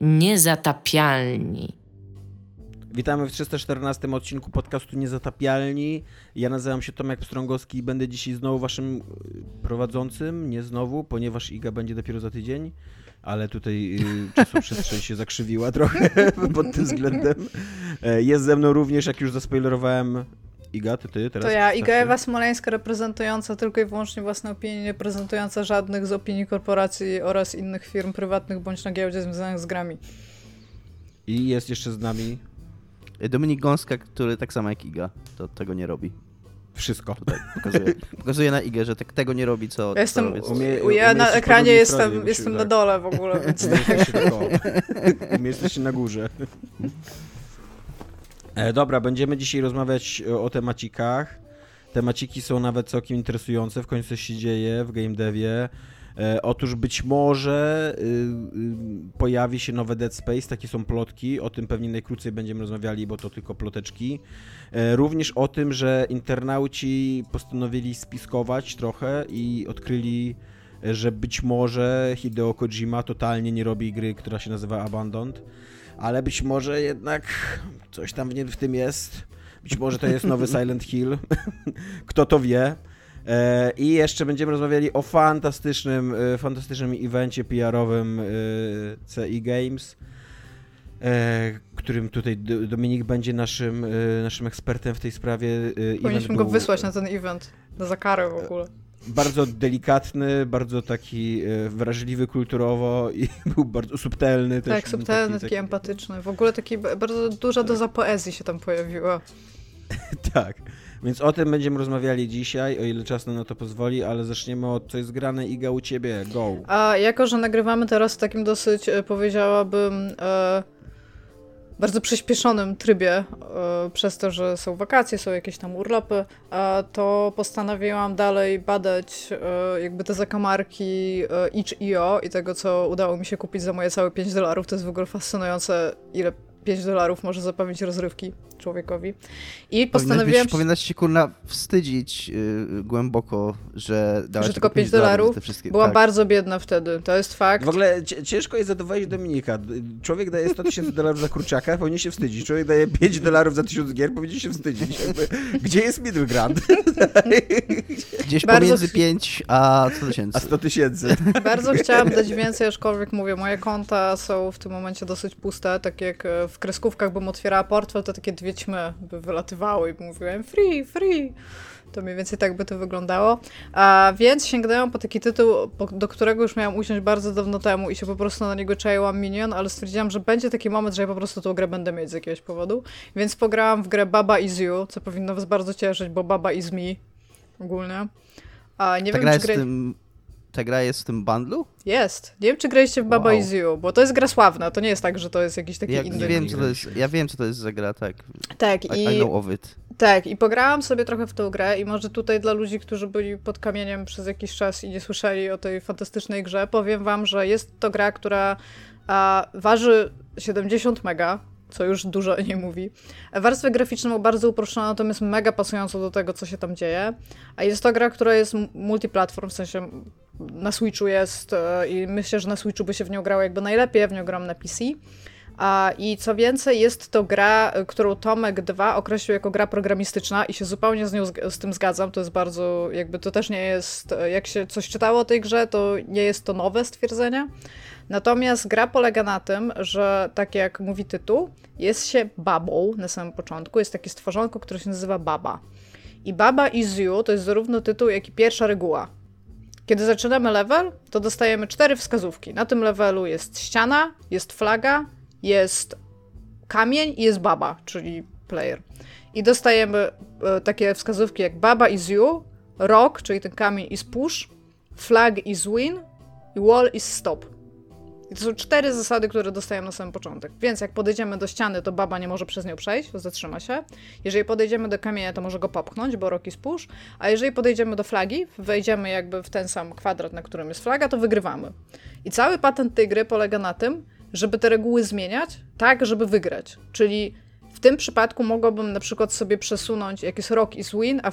Niezatapialni. Witamy w 314 odcinku podcastu Niezatapialni. Ja nazywam się Tomek Pstrągowski i będę dzisiaj znowu waszym y, prowadzącym. Nie znowu, ponieważ Iga będzie dopiero za tydzień, ale tutaj y, czasoprzestrzeń się zakrzywiła trochę pod tym względem. E, jest ze mną również, jak już zaspoilerowałem, Iga, to ty teraz? To ja, Iga Ewa Smoleńska, reprezentująca tylko i wyłącznie własne opinie, nie prezentująca żadnych z opinii korporacji oraz innych firm prywatnych bądź na giełdzie związanych z grami. I jest jeszcze z nami Dominik Gąska, który tak samo jak Iga, to tego nie robi. Wszystko. Tutaj pokazuje, pokazuje na Igę, że tak tego nie robi, co. Ja, jestem, co umie, ja na ekranie jestem, stronie, jestem na tak. dole w ogóle, więc. My jesteście na górze. E, dobra, będziemy dzisiaj rozmawiać e, o temacikach. Temaciki są nawet całkiem interesujące, w końcu coś się dzieje w game devie. E, otóż być może y, y, pojawi się nowe Dead Space, takie są plotki, o tym pewnie najkrócej będziemy rozmawiali, bo to tylko ploteczki. Również o tym, że internauci postanowili spiskować trochę i odkryli, że być może Hideo Kojima totalnie nie robi gry, która się nazywa Abandoned, ale być może jednak coś tam w tym jest. Być może to jest nowy Silent Hill. Kto to wie? E, I jeszcze będziemy rozmawiali o fantastycznym, e, fantastycznym evencie PR-owym e, CI Games, którym tutaj Dominik będzie naszym, naszym ekspertem w tej sprawie. Powinniśmy go wysłać na ten event, na zakarę w ogóle. Bardzo delikatny, bardzo taki wrażliwy kulturowo i był bardzo subtelny też. Tak, subtelny, taki, taki empatyczny. W ogóle taki bardzo duża doza poezji się tam pojawiła. tak. Więc o tym będziemy rozmawiali dzisiaj, o ile czas na to pozwoli, ale zaczniemy od co jest grane Iga u ciebie, go. A jako, że nagrywamy teraz w takim dosyć, e, powiedziałabym, e, bardzo przyspieszonym trybie, e, przez to, że są wakacje, są jakieś tam urlopy, to postanowiłam dalej badać e, jakby te zakamarki e, itch.io i tego, co udało mi się kupić za moje całe 5 dolarów. To jest w ogóle fascynujące, ile 5 dolarów może zapewnić rozrywki człowiekowi. I postanowiłam... Powinnaś się, kurna, wstydzić yy, głęboko, że dałaś Że tylko 5 dolarów? Byłam tak. bardzo biedna wtedy, to jest fakt. W ogóle ciężko jest zadowolić Dominika. Człowiek daje 100 tysięcy dolarów za kurczaka, powinien się wstydzić. Człowiek daje 5 dolarów za 1000 gier, powinien się wstydzić. Gdzie jest middle ground? Gdzieś bardzo... pomiędzy 5 a 100 tysięcy. A 100 tysięcy. Bardzo chciałam dać więcej, aczkolwiek mówię, moje konta są w tym momencie dosyć puste, tak jak w kreskówkach bym otwierała portfel, to takie dwie ćmy by wylatywały i mówiłem free, free. To mniej więcej tak by to wyglądało. A więc sięgnęłam po taki tytuł, do którego już miałam usiąść bardzo dawno temu i się po prostu na niego czaiłam minion, ale stwierdziłam, że będzie taki moment, że ja po prostu tą grę będę mieć z jakiegoś powodu. Więc pograłam w grę Baba Is You, co powinno was bardzo cieszyć, bo Baba Is Me ogólnie. A nie Ta wiem, czy gra... Tym ta gra jest w tym bundlu? Jest. Nie wiem, czy graliście w Baba wow. Is You, bo to jest gra sławna. To nie jest tak, że to jest jakiś taki ja, inny... Wiem, co to jest, ja wiem, co to jest za gra, tak. Tak. I, I know of it. Tak, i pograłam sobie trochę w tą grę i może tutaj dla ludzi, którzy byli pod kamieniem przez jakiś czas i nie słyszeli o tej fantastycznej grze, powiem wam, że jest to gra, która a, waży 70 mega, co już dużo nie mówi. Warstwę graficzną bardzo uproszczoną, natomiast mega pasującą do tego, co się tam dzieje. A jest to gra, która jest multiplatform, w sensie na Switchu jest e, i myślę, że na Switchu by się w nią grało jakby najlepiej, w nią gram na PC. I co więcej, jest to gra, którą Tomek 2 określił jako gra programistyczna i się zupełnie z, nią, z tym zgadzam. To jest bardzo, jakby to też nie jest, jak się coś czytało o tej grze, to nie jest to nowe stwierdzenie. Natomiast gra polega na tym, że tak jak mówi tytuł, jest się babą na samym początku. Jest takie stworzonko, które się nazywa Baba. I Baba is You to jest zarówno tytuł, jak i pierwsza reguła. Kiedy zaczynamy level, to dostajemy cztery wskazówki. Na tym levelu jest ściana, jest flaga, jest kamień i jest baba, czyli player. I dostajemy e, takie wskazówki jak baba is you, rock, czyli ten kamień is push, flag is win i wall is stop. I to są cztery zasady, które dostajemy na samym początek. Więc jak podejdziemy do ściany, to baba nie może przez nią przejść, zatrzyma się. Jeżeli podejdziemy do kamienia, to może go popchnąć, bo roki spusz. A jeżeli podejdziemy do flagi, wejdziemy jakby w ten sam kwadrat, na którym jest flaga, to wygrywamy. I cały patent tej gry polega na tym, żeby te reguły zmieniać tak, żeby wygrać. Czyli w tym przypadku mogłabym na przykład sobie przesunąć, jak jest rock is win, a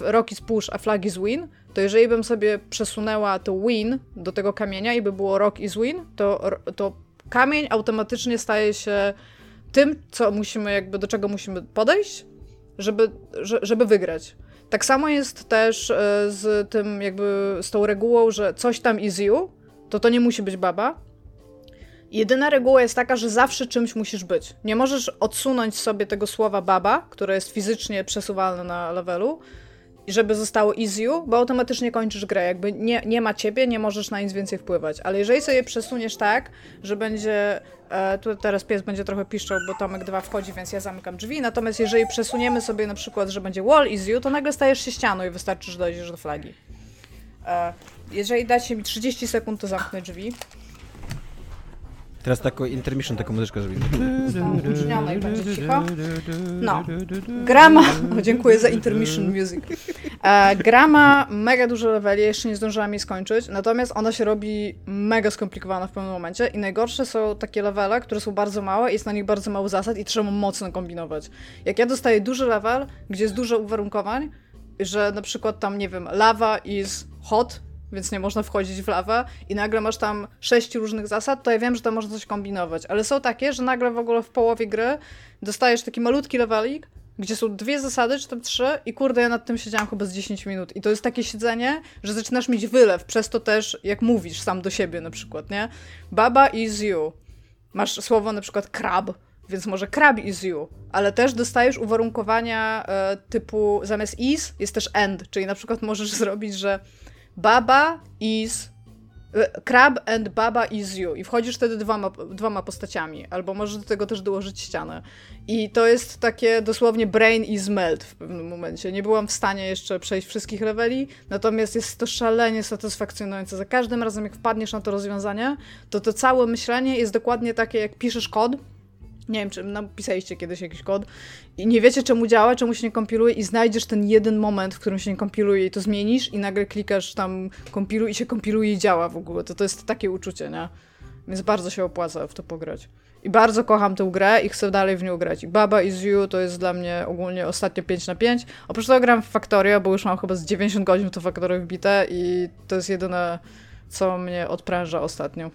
rock is push, a flag is win, to jeżeli bym sobie przesunęła to win do tego kamienia i by było rock is win, to, to kamień automatycznie staje się tym, co musimy, jakby do czego musimy podejść, żeby, żeby wygrać. Tak samo jest też e, z tym, jakby z tą regułą, że coś tam is you, to to nie musi być baba. Jedyna reguła jest taka, że zawsze czymś musisz być. Nie możesz odsunąć sobie tego słowa baba, które jest fizycznie przesuwalne na levelu, żeby zostało easy, bo automatycznie kończysz grę. Jakby nie, nie ma ciebie, nie możesz na nic więcej wpływać. Ale jeżeli sobie przesuniesz tak, że będzie. E, tu teraz pies będzie trochę piszczał, bo Tomek 2 wchodzi, więc ja zamykam drzwi. Natomiast jeżeli przesuniemy sobie na przykład, że będzie wall you, to nagle stajesz się ścianą i wystarczy, że dojdziesz do flagi. E, jeżeli dacie mi 30 sekund, to zamknę drzwi. Teraz taką intermission, taką muzyczkę zrobimy. I będzie cicho. No. Grama... O, dziękuję za intermission music. E, gra ma mega dużo leveli, jeszcze nie zdążyłam jej skończyć, natomiast ona się robi mega skomplikowana w pewnym momencie i najgorsze są takie levele, które są bardzo małe, jest na nich bardzo mało zasad i trzeba mocno kombinować. Jak ja dostaję duży level, gdzie jest dużo uwarunkowań, że na przykład tam, nie wiem, lava is hot, więc nie można wchodzić w lawę i nagle masz tam sześć różnych zasad, to ja wiem, że tam można coś kombinować. Ale są takie, że nagle w ogóle w połowie gry dostajesz taki malutki levelik, gdzie są dwie zasady, czy tam trzy i kurde, ja nad tym siedziałam chyba z 10 minut. I to jest takie siedzenie, że zaczynasz mieć wylew, przez to też, jak mówisz sam do siebie na przykład, nie? Baba is you. Masz słowo na przykład crab, więc może crab is you, ale też dostajesz uwarunkowania e, typu zamiast is jest też end, czyli na przykład możesz zrobić, że Baba is. E, Crab and Baba is you. I wchodzisz wtedy dwoma, dwoma postaciami. Albo możesz do tego też dołożyć ścianę. I to jest takie dosłownie brain is melt w pewnym momencie. Nie byłam w stanie jeszcze przejść wszystkich leveli, natomiast jest to szalenie satysfakcjonujące. Za każdym razem, jak wpadniesz na to rozwiązanie, to to całe myślenie jest dokładnie takie, jak piszesz kod nie wiem, czy napisaliście kiedyś jakiś kod i nie wiecie, czemu działa, czemu się nie kompiluje i znajdziesz ten jeden moment, w którym się nie kompiluje i to zmienisz i nagle klikasz tam kompiluj i się kompiluje i działa w ogóle. To to jest takie uczucie, nie? Więc bardzo się opłaca w to pograć. I bardzo kocham tę grę i chcę dalej w nią grać. I Baba is You to jest dla mnie ogólnie ostatnio 5 na 5. Oprócz tego gram w Factorio, bo już mam chyba z 90 godzin to Factorio wbite i to jest jedyne, co mnie odpręża ostatnio.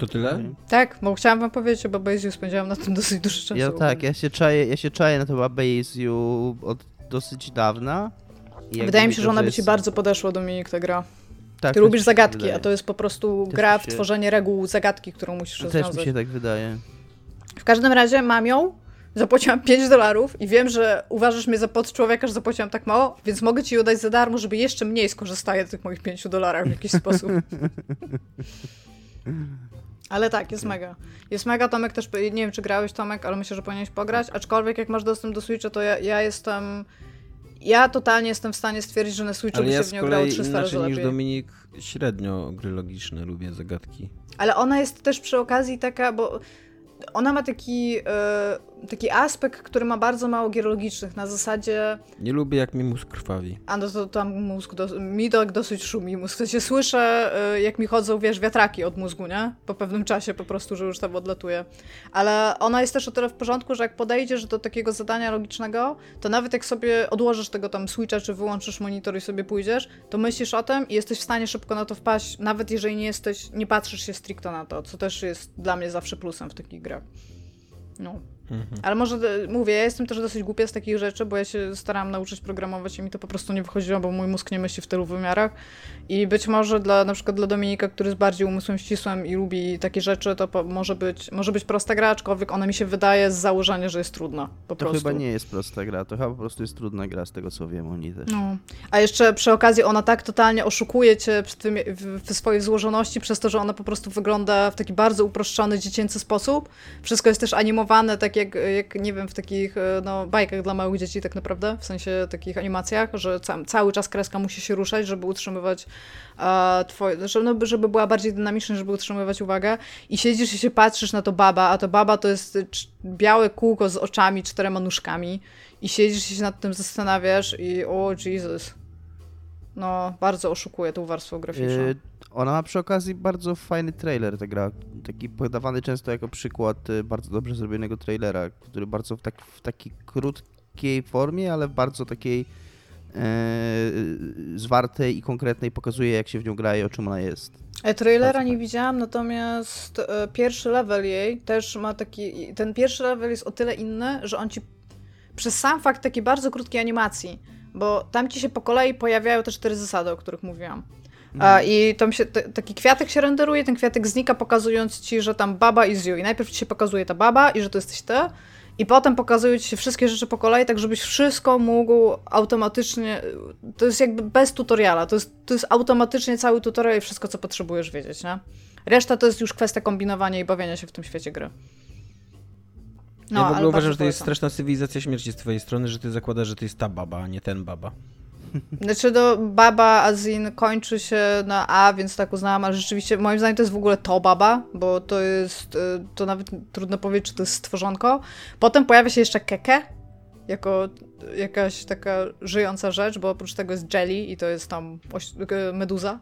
To tyle? Mhm. Tak, bo chciałam wam powiedzieć o Babeiziu, spędziłam na tym dosyć dużo czasu. Ja tak, ja się czaję, ja się czaję na to Babeiziu od dosyć dawna. Wydaje mi się, że ona by ci bardzo podeszła, Dominik, ta gra. Tak, Ty lubisz zagadki, a to jest po prostu też gra w się... tworzenie reguł zagadki, którą musisz rozwiązać. Też mi się tak wydaje. W każdym razie mam ją, zapłaciłam 5 dolarów i wiem, że uważasz mnie za podczłowieka, że zapłaciłam tak mało, więc mogę ci ją dać za darmo, żeby jeszcze mniej skorzystać z tych moich 5 dolarów w jakiś sposób. Ale tak, jest mega. Jest mega, Tomek też, nie wiem czy grałeś Tomek, ale myślę, że powinieneś pograć, aczkolwiek jak masz dostęp do Switcha, to ja, ja jestem... Ja totalnie jestem w stanie stwierdzić, że na Switchu by się w nią grało 300 razy lepiej. niż Dominik średnio gry logiczne, lubię zagadki. Ale ona jest też przy okazji taka, bo ona ma taki, e, taki aspekt, który ma bardzo mało gier logicznych, na zasadzie... Nie lubię, jak mi mózg krwawi. A no to tam mózg, do, mi tak dosyć szumi mózg. W sensie słyszę, e, jak mi chodzą, wiesz, wiatraki od mózgu, nie? Po pewnym czasie po prostu, że już tam odlatuje. Ale ona jest też o tyle w porządku, że jak podejdziesz do takiego zadania logicznego, to nawet jak sobie odłożysz tego tam switcha, czy wyłączysz monitor i sobie pójdziesz, to myślisz o tym i jesteś w stanie szybko na to wpaść, nawet jeżeli nie jesteś, nie patrzysz się stricte na to, co też jest dla mnie zawsze plusem w takich grach. No. Mhm. Ale może, e, mówię, ja jestem też dosyć głupia z takich rzeczy, bo ja się starałam nauczyć programować i mi to po prostu nie wychodziło, bo mój mózg nie myśli w tylu wymiarach. I być może dla, na przykład dla Dominika, który jest bardziej umysłem ścisłym i lubi takie rzeczy, to po, może, być, może być prosta gra, aczkolwiek ona mi się wydaje z założenia, że jest trudna. Po to prostu. chyba nie jest prosta gra, to chyba po prostu jest trudna gra, z tego co wiem o niej też. No. A jeszcze przy okazji ona tak totalnie oszukuje cię w, tym, w, w swojej złożoności, przez to, że ona po prostu wygląda w taki bardzo uproszczony, dziecięcy sposób. Wszystko jest też animowane, tak jak, jak nie wiem, w takich e, no, bajkach dla małych dzieci tak naprawdę, w sensie takich animacjach, że ca cały czas kreska musi się ruszać, żeby utrzymywać e, twoje, żeby, no, żeby była bardziej dynamiczna, żeby utrzymywać uwagę i siedzisz i się patrzysz na to baba, a to baba to jest białe kółko z oczami, czterema nóżkami i siedzisz i się nad tym zastanawiasz i o Jesus. No, bardzo oszukuje tą warstwą graficzną. Yy, ona ma przy okazji bardzo fajny trailer, ta gra. Taki podawany często jako przykład y, bardzo dobrze zrobionego trailera, który bardzo w, tak, w takiej krótkiej formie, ale w bardzo takiej e, zwartej i konkretnej pokazuje, jak się w nią gra i o czym ona jest. E, trailera Bardzo nie fajnie. widziałam, natomiast e, pierwszy level jej też ma taki. Ten pierwszy level jest o tyle inny, że on ci przez sam fakt takiej bardzo krótkiej animacji, bo tam ci się po kolei pojawiają te cztery zasady, o których mówiłam. A, I tam się, taki kwiatek się renderuje, ten kwiatek znika, pokazując ci, że tam baba is you. I najpierw ci się pokazuje ta baba i że to jesteś ty. I potem pokazują ci się wszystkie rzeczy po kolei, tak żebyś wszystko mógł automatycznie. To jest jakby bez tutoriala. To jest, to jest automatycznie cały tutorial i wszystko, co potrzebujesz wiedzieć, nie? Reszta to jest już kwestia kombinowania i bawienia się w tym świecie gry. ja w ale ogóle uważam, że to jest straszna cywilizacja śmierci z twojej strony, że ty zakładasz, że to jest ta baba, a nie ten baba. Znaczy, do baba Azin kończy się na A, więc tak uznałam, ale rzeczywiście moim zdaniem to jest w ogóle to baba, bo to jest, y, to nawet trudno powiedzieć, czy to jest stworzonko. Potem pojawia się jeszcze Keke, jako jakaś taka żyjąca rzecz, bo oprócz tego jest Jelly i to jest tam y, meduza,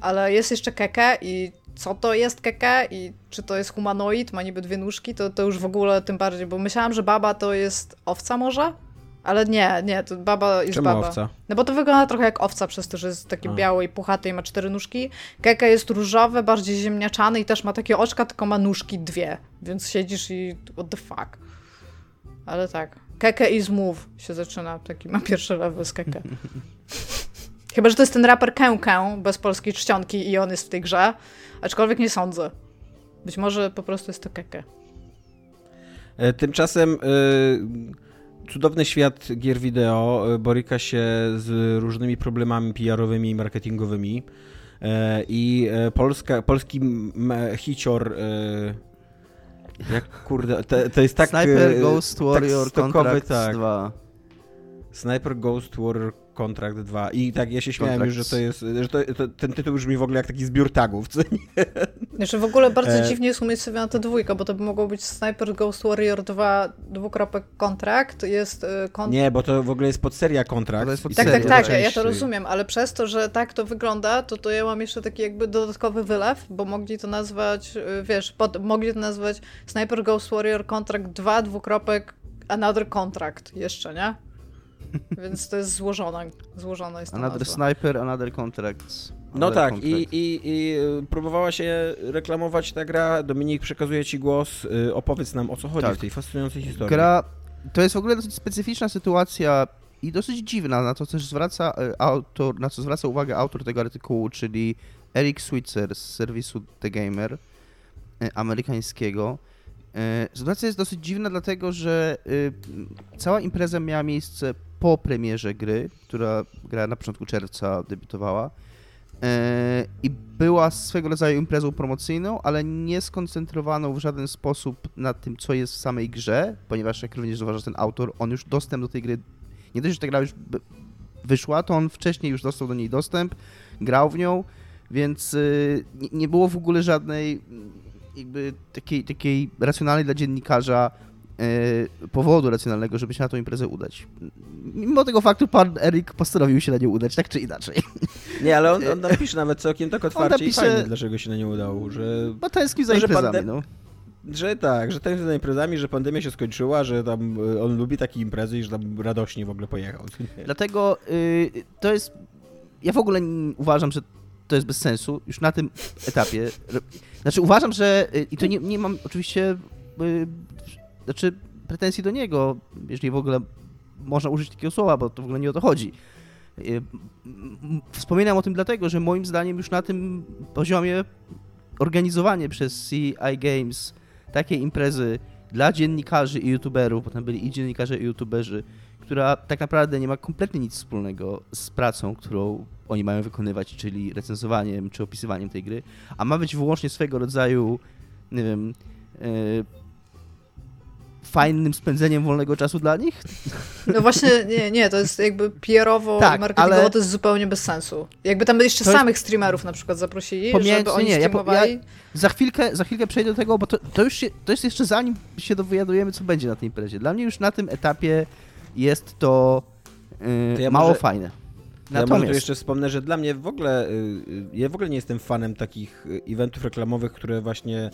ale jest jeszcze Keke i co to jest Keke i czy to jest humanoid, ma niby dwie nóżki, to, to już w ogóle tym bardziej, bo myślałam, że baba to jest owca może? Ale nie, nie, to baba jest Czemu baba. owca? No bo to wygląda trochę jak owca, przez to, że jest taki A. biały i puchaty i ma cztery nóżki. Keke jest różowy, bardziej ziemniaczany i też ma takie oczka, tylko ma nóżki dwie. Więc siedzisz i what the fuck. Ale tak. Keke is move się zaczyna. Taki ma pierwszy level z Keke. Chyba, że to jest ten raper Kękę bez polskiej czcionki i on jest w tej grze. Aczkolwiek nie sądzę. Być może po prostu jest to Keke. E, Tymczasem e, cudowny świat gier wideo e, boryka się z różnymi problemami PR-owymi i marketingowymi. E, I e, Polska, polski hicior. Jak kurde, to, to jest tak. Sniper Ghost Warrior tak stokowy, Contracts tak. 2. Sniper Ghost Warrior Contract 2. I tak ja się śmiałem Contracts. już, że to jest. Że to, to, ten tytuł brzmi w ogóle jak taki zbiór tagów. Co nie? Znaczy w ogóle bardzo E. dziwnie jest umiejscowiona ta dwójka, bo to by mogło być Sniper Ghost Warrior 2 dwukropek kontrakt, jest y, kon... nie, bo to w ogóle jest podseria kontrakt. To jest i Tak, tak, tak, do ja, to części. rozumiem, ale przez to, że tak to wygląda, to, to ja mam jeszcze taki jakby dodatkowy wylew, bo mogli to nazwać, y, wiesz, pod, mogli to nazwać Sniper Ghost Warrior Contract 2 dwukropek Another Contract jeszcze, nie? Więc to jest złożona, złożona jest ta Another nazwa. Sniper, Another Contracts. No tak, i, Contract. i, i y, próbowała się reklamować ta gra. Dominik, przekazuję ci głos. Y, Opowiedz nam, o co chodzi Tak. w tej fascynującej historii. Gra to jest w ogóle dosyć specyficzna sytuacja i dosyć dziwna, na to też zwraca e, autor, na co zwraca uwagę autor tego artykułu, czyli Eric Switzer z serwisu The Gamer amerykańskiego. Sytuacja jest dosyć dziwna, dlatego że cała impreza miała miejsce po premierze gry, która gra na początku czerwca debiutowała. E, I była swego rodzaju imprezą promocyjną, ale nie skoncentrowaną w żaden sposób na tym, co jest w samej grze, ponieważ jak również zauważa ten autor, on już dostęp do tej gry, nie dość, że ta gra już wyszła, to on wcześniej już dostał do niej dostęp, grał w nią, więc y, nie, było w ogóle żadnej jakby takiej, takiej racjonalnej dla dziennikarza powodu racjonalnego, żeby się na tą imprezę udać. Mimo tego faktu pan Erik postanowił się na nią udać, tak czy inaczej. Nie, ale on, on napisze nawet całkiem tak otwarcie i napisze- fajnie, dlaczego się na nie udało, że, Bo tęsknił za imprezami, pandem- no. że tak, że ten za imprezami, że pandemia się skończyła, że tam y, on lubi takie imprezy i że tam radośnie w ogóle pojechał. nie? Dlatego y, to jest. Ja w ogóle uważam, że to jest bez sensu już na tym etapie. Znaczy uważam, że. y, I to nie, nie mam oczywiście. Znaczy pretensji do niego, jeżeli w ogóle można użyć takiego słowa, bo to w ogóle nie o to chodzi. Y, Wspominam o tym dlatego, że moim zdaniem już na tym poziomie organizowanie przez CI Games takiej imprezy dla dziennikarzy i youtuberów, bo tam byli i dziennikarze i youtuberzy, która tak naprawdę nie ma kompletnie nic wspólnego z pracą, którą oni mają wykonywać, czyli recenzowaniem czy opisywaniem tej gry, a ma być wyłącznie swego rodzaju, nie wiem, e, fajnym spędzeniem wolnego czasu dla nich. No właśnie, nie, nie, to jest jakby PR-owo Tak, i marketingowo ale- to jest zupełnie bez sensu. Jakby tam jeszcze To jest- samych streamerów na przykład zaprosili, Pomijając- żeby oni nie, ja po- streamowali. Za chwilkę, za chwilkę przejdę do tego, bo to, to już się, to jest jeszcze zanim się dowiadujemy, co będzie na tej imprezie. Dla mnie już na tym etapie jest to, e, To ja mało może- fajne. Ja może tu Natomiast jeszcze wspomnę, że dla mnie w ogóle, y, y, ja w ogóle nie jestem fanem takich y, eventów reklamowych, które właśnie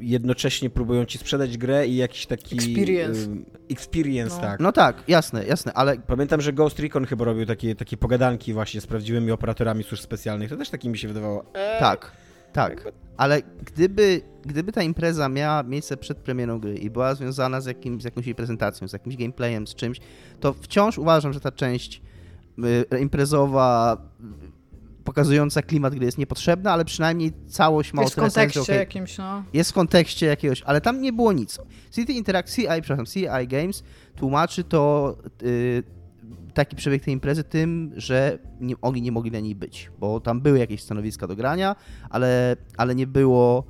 jednocześnie próbują ci sprzedać grę i jakiś taki... Experience. e, Experience, No. tak. No tak, jasne, jasne, ale Pamiętam, że Ghost Recon chyba robił takie, takie pogadanki właśnie z prawdziwymi operatorami służb specjalnych. To też taki mi się wydawało. e, tak, tak. Ale gdyby, gdyby ta impreza miała miejsce przed premierą gry i była związana z, jakim, z jakąś jej prezentacją, z jakimś gameplayem, z czymś, to wciąż uważam, że ta część y, imprezowa pokazująca klimat gry jest niepotrzebna, ale przynajmniej całość ma Jest w o tyle że kontekście okej, jakimś, no. jest w kontekście jakiegoś, ale tam nie było nic. City Interact, CI, przepraszam, CI Games tłumaczy to y, taki przebieg tej imprezy tym, że nie, oni nie mogli na niej być, bo tam były jakieś stanowiska do grania, ale, ale nie było.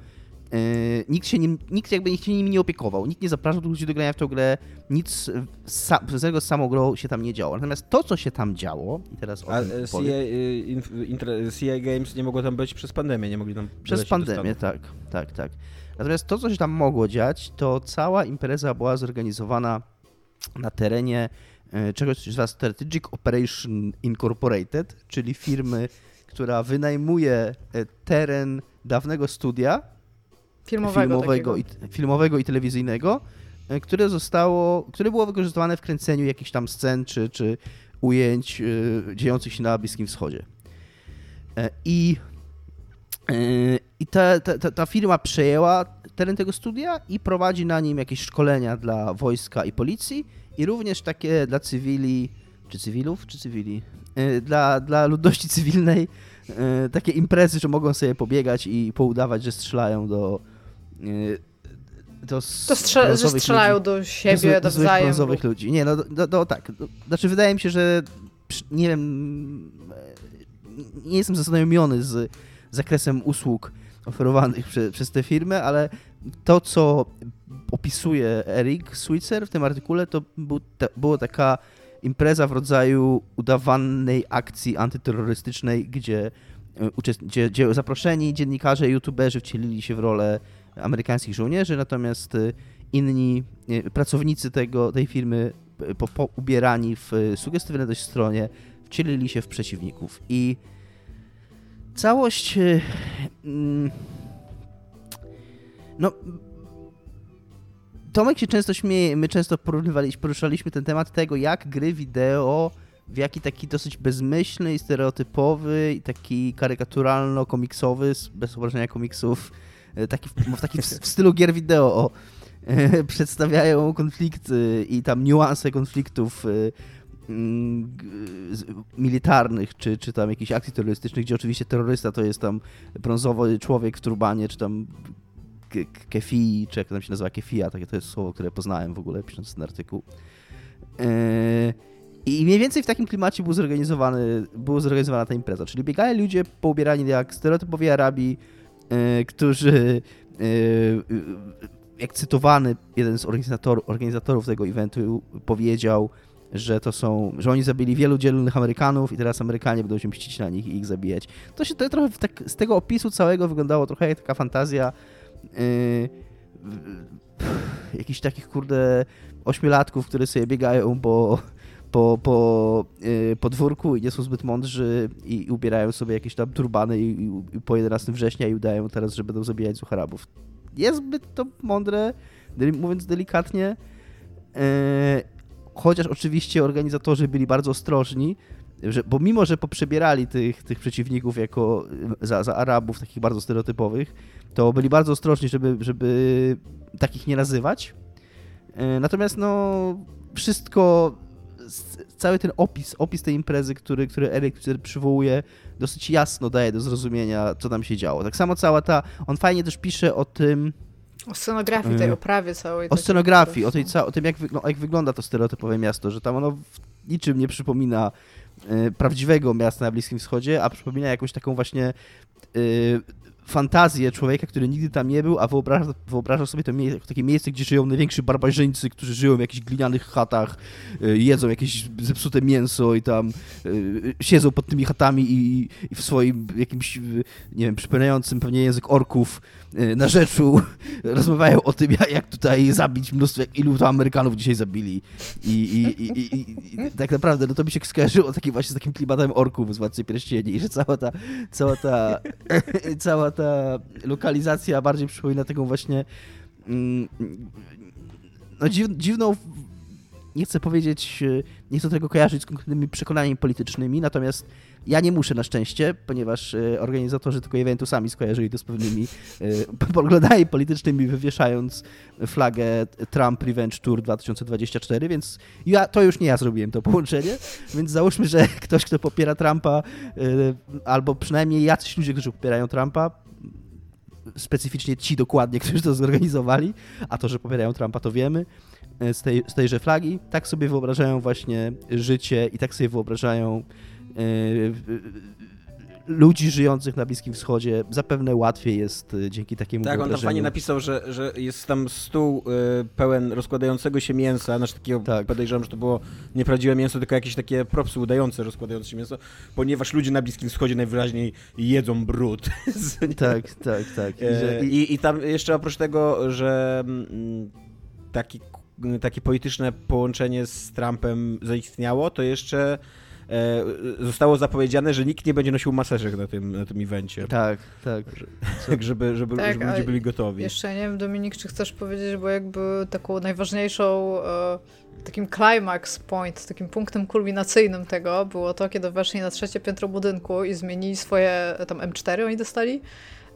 Y, nikt się nim, nikt jakby nikt się nimi nie opiekował, nikt nie zapraszał ludzi do grania w tę grę, nic sa, z samą grą się tam nie działo. Natomiast to, co się tam działo, i teraz o A tym e, CA, inter- CA Games nie mogło tam być przez pandemię, nie mogli tam Przez pandemię, tak, tak, tak. Natomiast to, co się tam mogło dziać, to cała impreza była zorganizowana na terenie czegoś, co się nazywa Strategic Operation Incorporated, czyli firmy, która wynajmuje teren dawnego studia Filmowego, filmowego i, filmowego i telewizyjnego, e, które zostało, które było wykorzystywane w kręceniu jakichś tam scen czy, czy ujęć e, dziejących się na Bliskim Wschodzie. E, I, i ta, ta, ta, firma przejęła teren tego studia i prowadzi na nim jakieś szkolenia dla wojska i policji i również takie dla cywili, czy cywilów, czy cywili, dla, dla ludności cywilnej takie imprezy, że mogą sobie pobiegać i poudawać, że strzelają do do, s- To strze- strzelają ludzi. do Do siebie do nawzajem. brązowych ludzi. Nie, no do, do, tak. Do, znaczy wydaje mi się, że nie wiem, nie jestem zaznajomiony z zakresem usług oferowanych prze, przez tę firmę, ale to, co opisuje Eric Switzer w tym artykule, to był ta, było taka impreza w rodzaju udawanej akcji antyterrorystycznej, gdzie, uczest- gdzie, gdzie zaproszeni dziennikarze i youtuberzy wcielili się w rolę amerykańskich żołnierzy, natomiast e, inni e, pracownicy tego, tej firmy e, po, po ubierani w sugestywne dość stronie wcielili się w przeciwników. I całość mm, no Tomek się często śmieje, my często poruszaliśmy ten temat tego, jak gry wideo w jaki taki dosyć bezmyślny i stereotypowy i taki karykaturalno-komiksowy, bez obrażenia komiksów, taki, w, taki w, w stylu gier wideo o, e, przedstawiają konflikty i tam niuanse konfliktów e, mm, militarnych, czy, czy tam jakichś akcji terrorystycznych, gdzie oczywiście terrorysta to jest tam brązowy człowiek w turbanie, czy tam ke- ke- kefi, czy jak tam się nazywa kefia, takie to jest słowo, które poznałem w ogóle pisząc ten artykuł. I mniej więcej w takim klimacie był zorganizowany, była zorganizowana ta impreza, czyli biegali ludzie poubierani jak stereotypowi Arabii, którzy, yy, yy, jak cytowany jeden z organizatorów, organizatorów tego eventu powiedział, że to są, że oni zabili wielu dzielnych Amerykanów i teraz Amerykanie będą się mścić na nich i ich zabijać. To się to trochę tak, z tego opisu całego wyglądało trochę jak taka fantazja yy, jakichś takich kurde ośmiolatków, które sobie biegają po, po, po yy, podwórku i nie są zbyt mądrzy i, i ubierają sobie jakieś tam turbany i, i, po 11 września i udają teraz, że będą zabijać zuch Arabów. Jest zbyt to mądre, mówiąc delikatnie, yy, chociaż oczywiście organizatorzy byli bardzo ostrożni, że, bo mimo, że poprzebierali tych, tych przeciwników jako y, za, za Arabów, takich bardzo stereotypowych, to byli bardzo ostrożni, żeby, żeby takich nie nazywać. E, Natomiast no wszystko, cały ten opis, opis tej imprezy, który, który tutaj przywołuje, dosyć jasno daje do zrozumienia, co tam się działo. Tak samo cała ta, on fajnie też pisze o tym, O scenografii tej Yy, oprawie całej. o takiej scenografii, o, tej, o tym, jak, wygl- jak wygląda to stereotypowe miasto, że tam ono w niczym nie przypomina e, prawdziwego miasta na Bliskim Wschodzie, a przypomina jakąś taką właśnie e, fantazję człowieka, który nigdy tam nie był, a wyobraża, sobie to takie miejsce, gdzie żyją najwięksi barbarzyńcy, którzy żyją w jakichś glinianych chatach, e, jedzą jakieś zepsute mięso i tam e, siedzą pod tymi chatami i, i w swoim jakimś, e, nie wiem, przypominającym pewnie język orków na rzeczu rozmawiają o tym, jak, tutaj zabić mnóstwo, ilu to Amerykanów dzisiaj zabili. I, i, i, i, tak naprawdę, no to mi się skojarzyło taki właśnie z takim klimatem orków z Władcy Pierścieni, że cała ta, cała ta, cała ta lokalizacja bardziej przypomina taką właśnie mm, no dziw, dziwną nie chcę powiedzieć, e, nie chcę tego kojarzyć z konkretnymi przekonaniami politycznymi, natomiast ja nie muszę na szczęście, ponieważ e, organizatorzy tego eventu sami skojarzyli to z pewnymi e, poglądami politycznymi, wywieszając flagę Trump Revenge Tour 2024, więc ja, to już nie ja zrobiłem to połączenie, więc załóżmy, że ktoś, kto popiera Trumpa, albo przynajmniej jacyś ludzie, którzy popierają Trumpa, specyficznie ci dokładnie, którzy to zorganizowali, a to, że popierają Trumpa, to wiemy, E, z, tej, z tejże flagi, tak sobie wyobrażają właśnie życie i tak sobie wyobrażają e, ludzi żyjących na Bliskim Wschodzie zapewne łatwiej jest e, dzięki takiemu Tak, on tam fajnie napisał, że, że jest tam stół y, pełen rozkładającego się mięsa, znaczy takiego, tak. podejrzewam, że to było nieprawdziwe mięso, tylko jakieś takie propsy udające rozkładające się mięso, ponieważ ludzie na Bliskim Wschodzie najwyraźniej jedzą brud. tak, tak, tak. I, I, I, tam jeszcze oprócz tego, że mm, taki takie polityczne połączenie z Trumpem zaistniało, to jeszcze e, zostało zapowiedziane, że nikt nie będzie nosił maseczek na tym, na tym evencie. Tak, tak. Tak, żeby, żeby, tak, żeby ludzie byli gotowi. Jeszcze nie wiem, Dominik, czy chcesz powiedzieć, bo jakby taką najważniejszą e, takim climax point, takim punktem kulminacyjnym tego było to, kiedy weszli na trzecie piętro budynku i zmienili swoje, tam M4 oni dostali,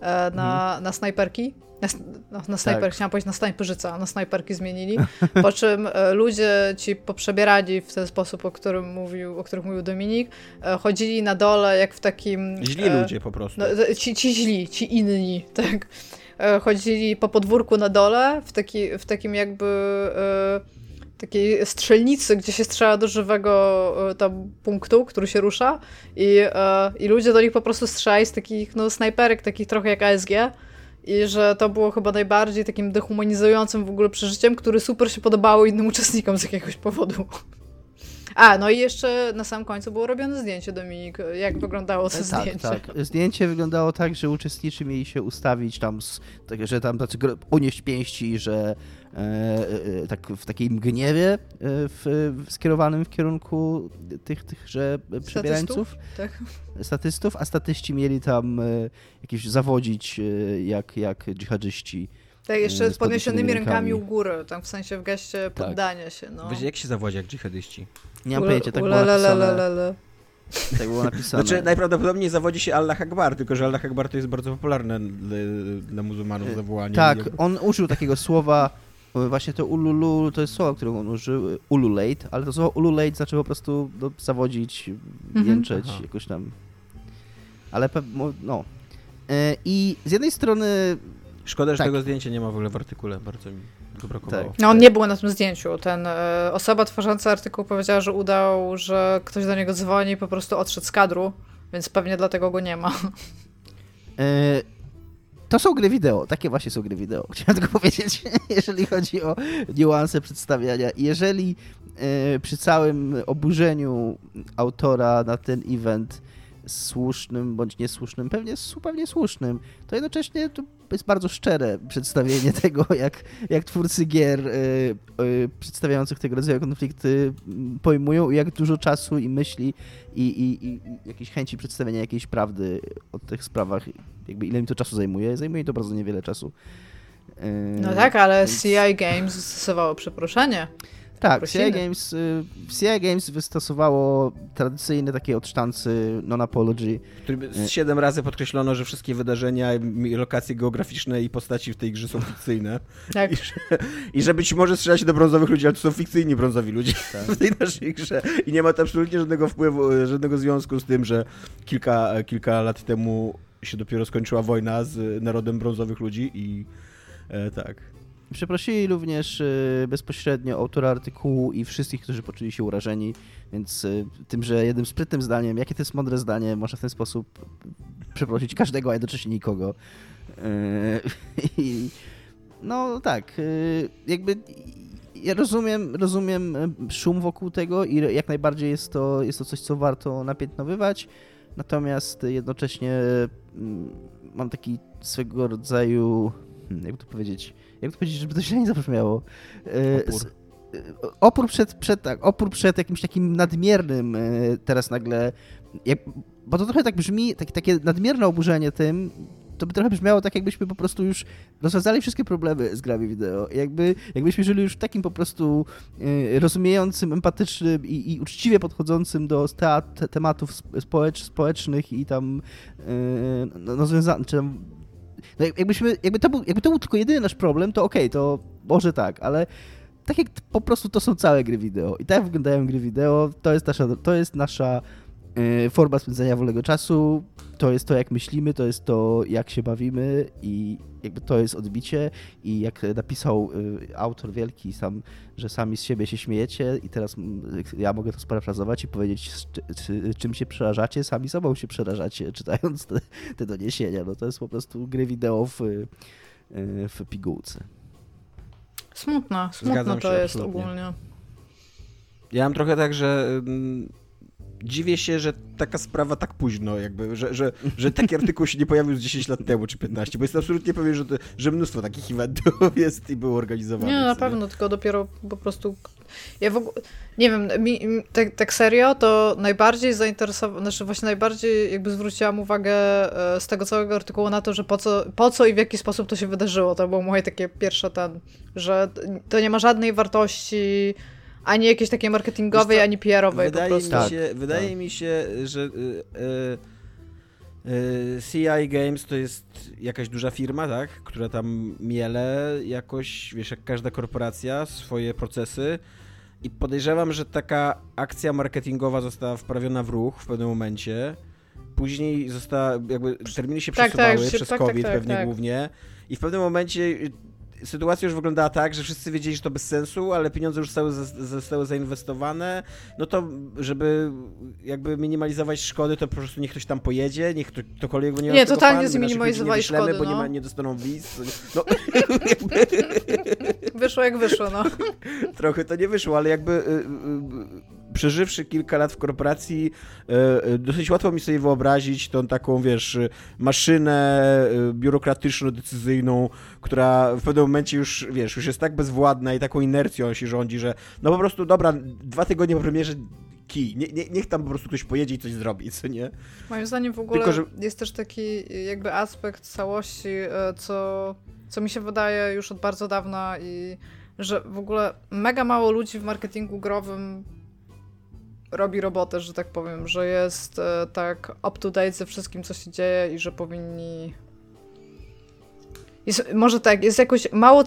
e, na, mhm. na snajperki na, no, na snajper, tak. chciałam powiedzieć na snajperzyca, na snajperki zmienili, po czym e, ludzie ci poprzebierani w ten sposób, o którym mówił, o którym mówił Dominik, e, chodzili na dole jak w takim... Źli e, ludzie po prostu. No, ci, ci źli, ci inni, tak. chodzili po podwórku na dole, w, taki, w takim jakby takiej strzelnicy, gdzie się strzela do żywego tam punktu, który się rusza i, i ludzie do nich po prostu strzelają z takich no, snajperek, takich trochę jak ASG i że to było chyba najbardziej takim dehumanizującym w ogóle przeżyciem, który super się podobało innym uczestnikom z jakiegoś powodu. A, no i jeszcze na sam końcu było robione zdjęcie, Dominik. Jak wyglądało to tak, zdjęcie? Tak, zdjęcie wyglądało tak, że uczestnicy mieli się ustawić tam, z, tak, że tam tacy unieść pięści, że e, e, tak w takim gniewie e, w, skierowanym w kierunku tych, tychże przebierańców. Statystów, tak. Statystów, a statyści mieli tam e, jakieś zawodzić e, jak, jak dżihadzyści. Tak, jeszcze z podniesionymi rękami u góry, tam w sensie w geście tak. poddania tak. się. No. Wiecie, jak się zawodzi jak dżihadyści? Nie mam pojęcia, tak było napisane. Tak było napisane. Znaczy, najprawdopodobniej zawodzi się Allah Akbar, tylko że Allah Akbar to jest bardzo popularne dla, dla muzułmanów zawołanie. Tak, on użył takiego słowa, właśnie to ululu, to jest słowo, które on użył, ululate, ale to słowo ululate znaczy po prostu no, zawodzić, mhm. jęczeć, jakoś tam. Ale no. E, I z jednej strony Szkoda, że tak. tego zdjęcia nie ma w ogóle w artykule, bardzo mi go brakowało. Tak. No on nie był na tym zdjęciu. Ten e, osoba tworząca artykuł powiedziała, że udał, że ktoś do niego dzwoni i po prostu odszedł z kadru, więc pewnie dlatego go nie ma. To są gry wideo, takie właśnie są gry wideo. Chciałem tylko powiedzieć, jeżeli chodzi o niuanse przedstawiania. Jeżeli e, przy całym oburzeniu autora na ten event słusznym bądź niesłusznym, pewnie, pewnie słusznym, to jednocześnie to jest bardzo szczere przedstawienie tego, jak, jak twórcy gier y, y, przedstawiających tego rodzaju konflikty mm, pojmują i jak dużo czasu i myśli i, i, i jakiejś chęci przedstawienia jakiejś prawdy o tych sprawach, jakby ile mi to czasu zajmuje. Zajmuje to bardzo niewiele czasu. Y, no tak, ale Więc... CI Games stosowało przeproszenie. Tak, CI Games, y, CI Games wystosowało tradycyjny taki odszczancy non-apology. Y, siedem razy podkreślono, że wszystkie wydarzenia, lokacje geograficzne i postaci w tej grze są fikcyjne. Tak. I że, I że być może strzela się do brązowych ludzi, ale to są fikcyjni brązowi ludzie tak. w tej naszej grze. I nie ma to absolutnie żadnego wpływu, żadnego związku z tym, że kilka, kilka lat temu się dopiero skończyła wojna z narodem brązowych ludzi i e, tak. Przeprosili również y, bezpośrednio autora artykułu i wszystkich, którzy poczuli się urażeni, więc y, tym, że jednym sprytnym zdaniem, jakie to jest mądre zdanie, można w ten sposób przeprosić każdego, a jednocześnie nikogo. Y, I no tak, jakby ja rozumiem, rozumiem szum wokół tego i jak najbardziej jest to, jest to coś, co warto napiętnowywać, natomiast jednocześnie mm, mam taki swego rodzaju, hmm, jakby to powiedzieć, jak to powiedzieć, żeby to źle nie zabrzmiało. E, opór. E, opór przed, przed, tak, opór przed jakimś takim nadmiernym e, teraz nagle, jak, bo to trochę tak brzmi, tak, takie nadmierne oburzenie tym to by trochę brzmiało tak, jakbyśmy po prostu już rozwiązali wszystkie problemy z grami wideo. Jakby, jakbyśmy żyli już w takim po prostu rozumiejącym, empatycznym i, i uczciwie podchodzącym do te, te, tematów społecz, społecznych i tam y, no, rozwiązanych, czy tam no jakbyśmy, jakby, to był, jakby to był tylko jedyny nasz problem, to okej, okay, to może tak, ale tak jak po prostu to są całe gry wideo i tak wyglądają gry wideo, to jest nasza, to jest nasza forma spędzania wolnego czasu, to jest to jak myślimy, to jest to jak się bawimy i jakby to jest odbicie i jak napisał y, autor wielki sam, że sami z siebie się śmiejecie i teraz ja mogę to sparafrazować i powiedzieć czym się przerażacie, sami sobą się przerażacie czytając te, te doniesienia, no to jest po prostu gry wideo w, y, w pigułce. Smutna, smutno to jest absolutnie. ogólnie. Ja mam trochę tak, że dziwię się, że taka sprawa tak późno, jakby, że, że, że taki artykuł się nie pojawił z 10 lat temu czy 15, bo jest absolutnie pewien, że, że mnóstwo takich eventów jest i było organizowane. Nie, na pewno, tylko dopiero po prostu. Ja w ogóle. Nie wiem, mi, tak, tak serio, to najbardziej zainteresowałam, znaczy właśnie najbardziej jakby zwróciłam uwagę e, z tego całego artykułu na to, że po co, po co i w jaki sposób to się wydarzyło. To było moje takie pierwsze ten, że to nie ma żadnej wartości ani jakieś takie marketingowej, ani PR-owej wydaje po prostu. Mi się, tak, wydaje tak. mi się, że y, y, y, CI Games to jest jakaś duża firma, tak? Która tam miele jakoś, wiesz, jak każda korporacja, swoje procesy. I podejrzewam, że taka akcja marketingowa została wprawiona w ruch w pewnym momencie. Później została, jakby terminy się tak, przesuwały tak, przez tak, COVID tak, pewnie tak. głównie. I w pewnym momencie sytuacja już wyglądała tak, że wszyscy wiedzieli, że to bez sensu, ale pieniądze już zostały, zostały zainwestowane, no to żeby jakby minimalizować szkody, to po prostu niech ktoś tam pojedzie, niech kto, ktokolwiek nie Nie, totalnie zminimalizowali szkody, bo no. nie, ma, nie dostaną wiz. No. wyszło jak wyszło, no. Trochę to nie wyszło, ale jakby y, y, y, przeżywszy kilka lat w korporacji, e, e, dosyć łatwo mi sobie wyobrazić tą taką, wiesz, maszynę e, biurokratyczno-decyzyjną, która w pewnym momencie już, wiesz, już jest tak bezwładna i taką inercją się rządzi, że no po prostu, dobra, dwa tygodnie po premierze kij. Nie, nie, niech tam po prostu ktoś pojedzie i coś zrobi, co nie? Moim zdaniem w ogóle Tylko, że... jest też taki jakby aspekt całości, co, co mi się wydaje już od bardzo dawna i że w ogóle mega mało ludzi w marketingu growym robi robotę, że tak powiem, że jest e, tak up to date ze wszystkim, co się dzieje i że powinni. Jest, może tak, jest jakoś mało,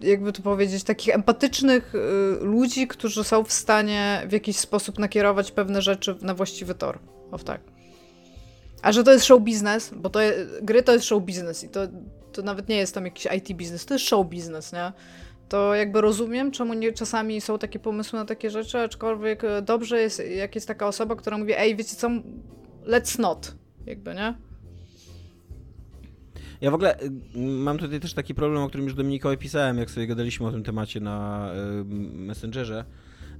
jakby to powiedzieć, takich empatycznych y, ludzi, którzy są w stanie w jakiś sposób nakierować pewne rzeczy na właściwy tor. O tak. A że to jest show biznes, bo to gry to jest show biznes i to, to nawet nie jest tam jakiś IT biznes, to jest show biznes, nie? To jakby rozumiem, czemu nie, czasami są takie pomysły na takie rzeczy, aczkolwiek e, dobrze jest, jak jest taka osoba, która mówi, ej, wiecie co, let's not, jakby, nie? Ja w ogóle y, mam tutaj też taki problem, o którym już Dominikowi pisałem, jak sobie gadaliśmy o tym temacie na y, Messengerze,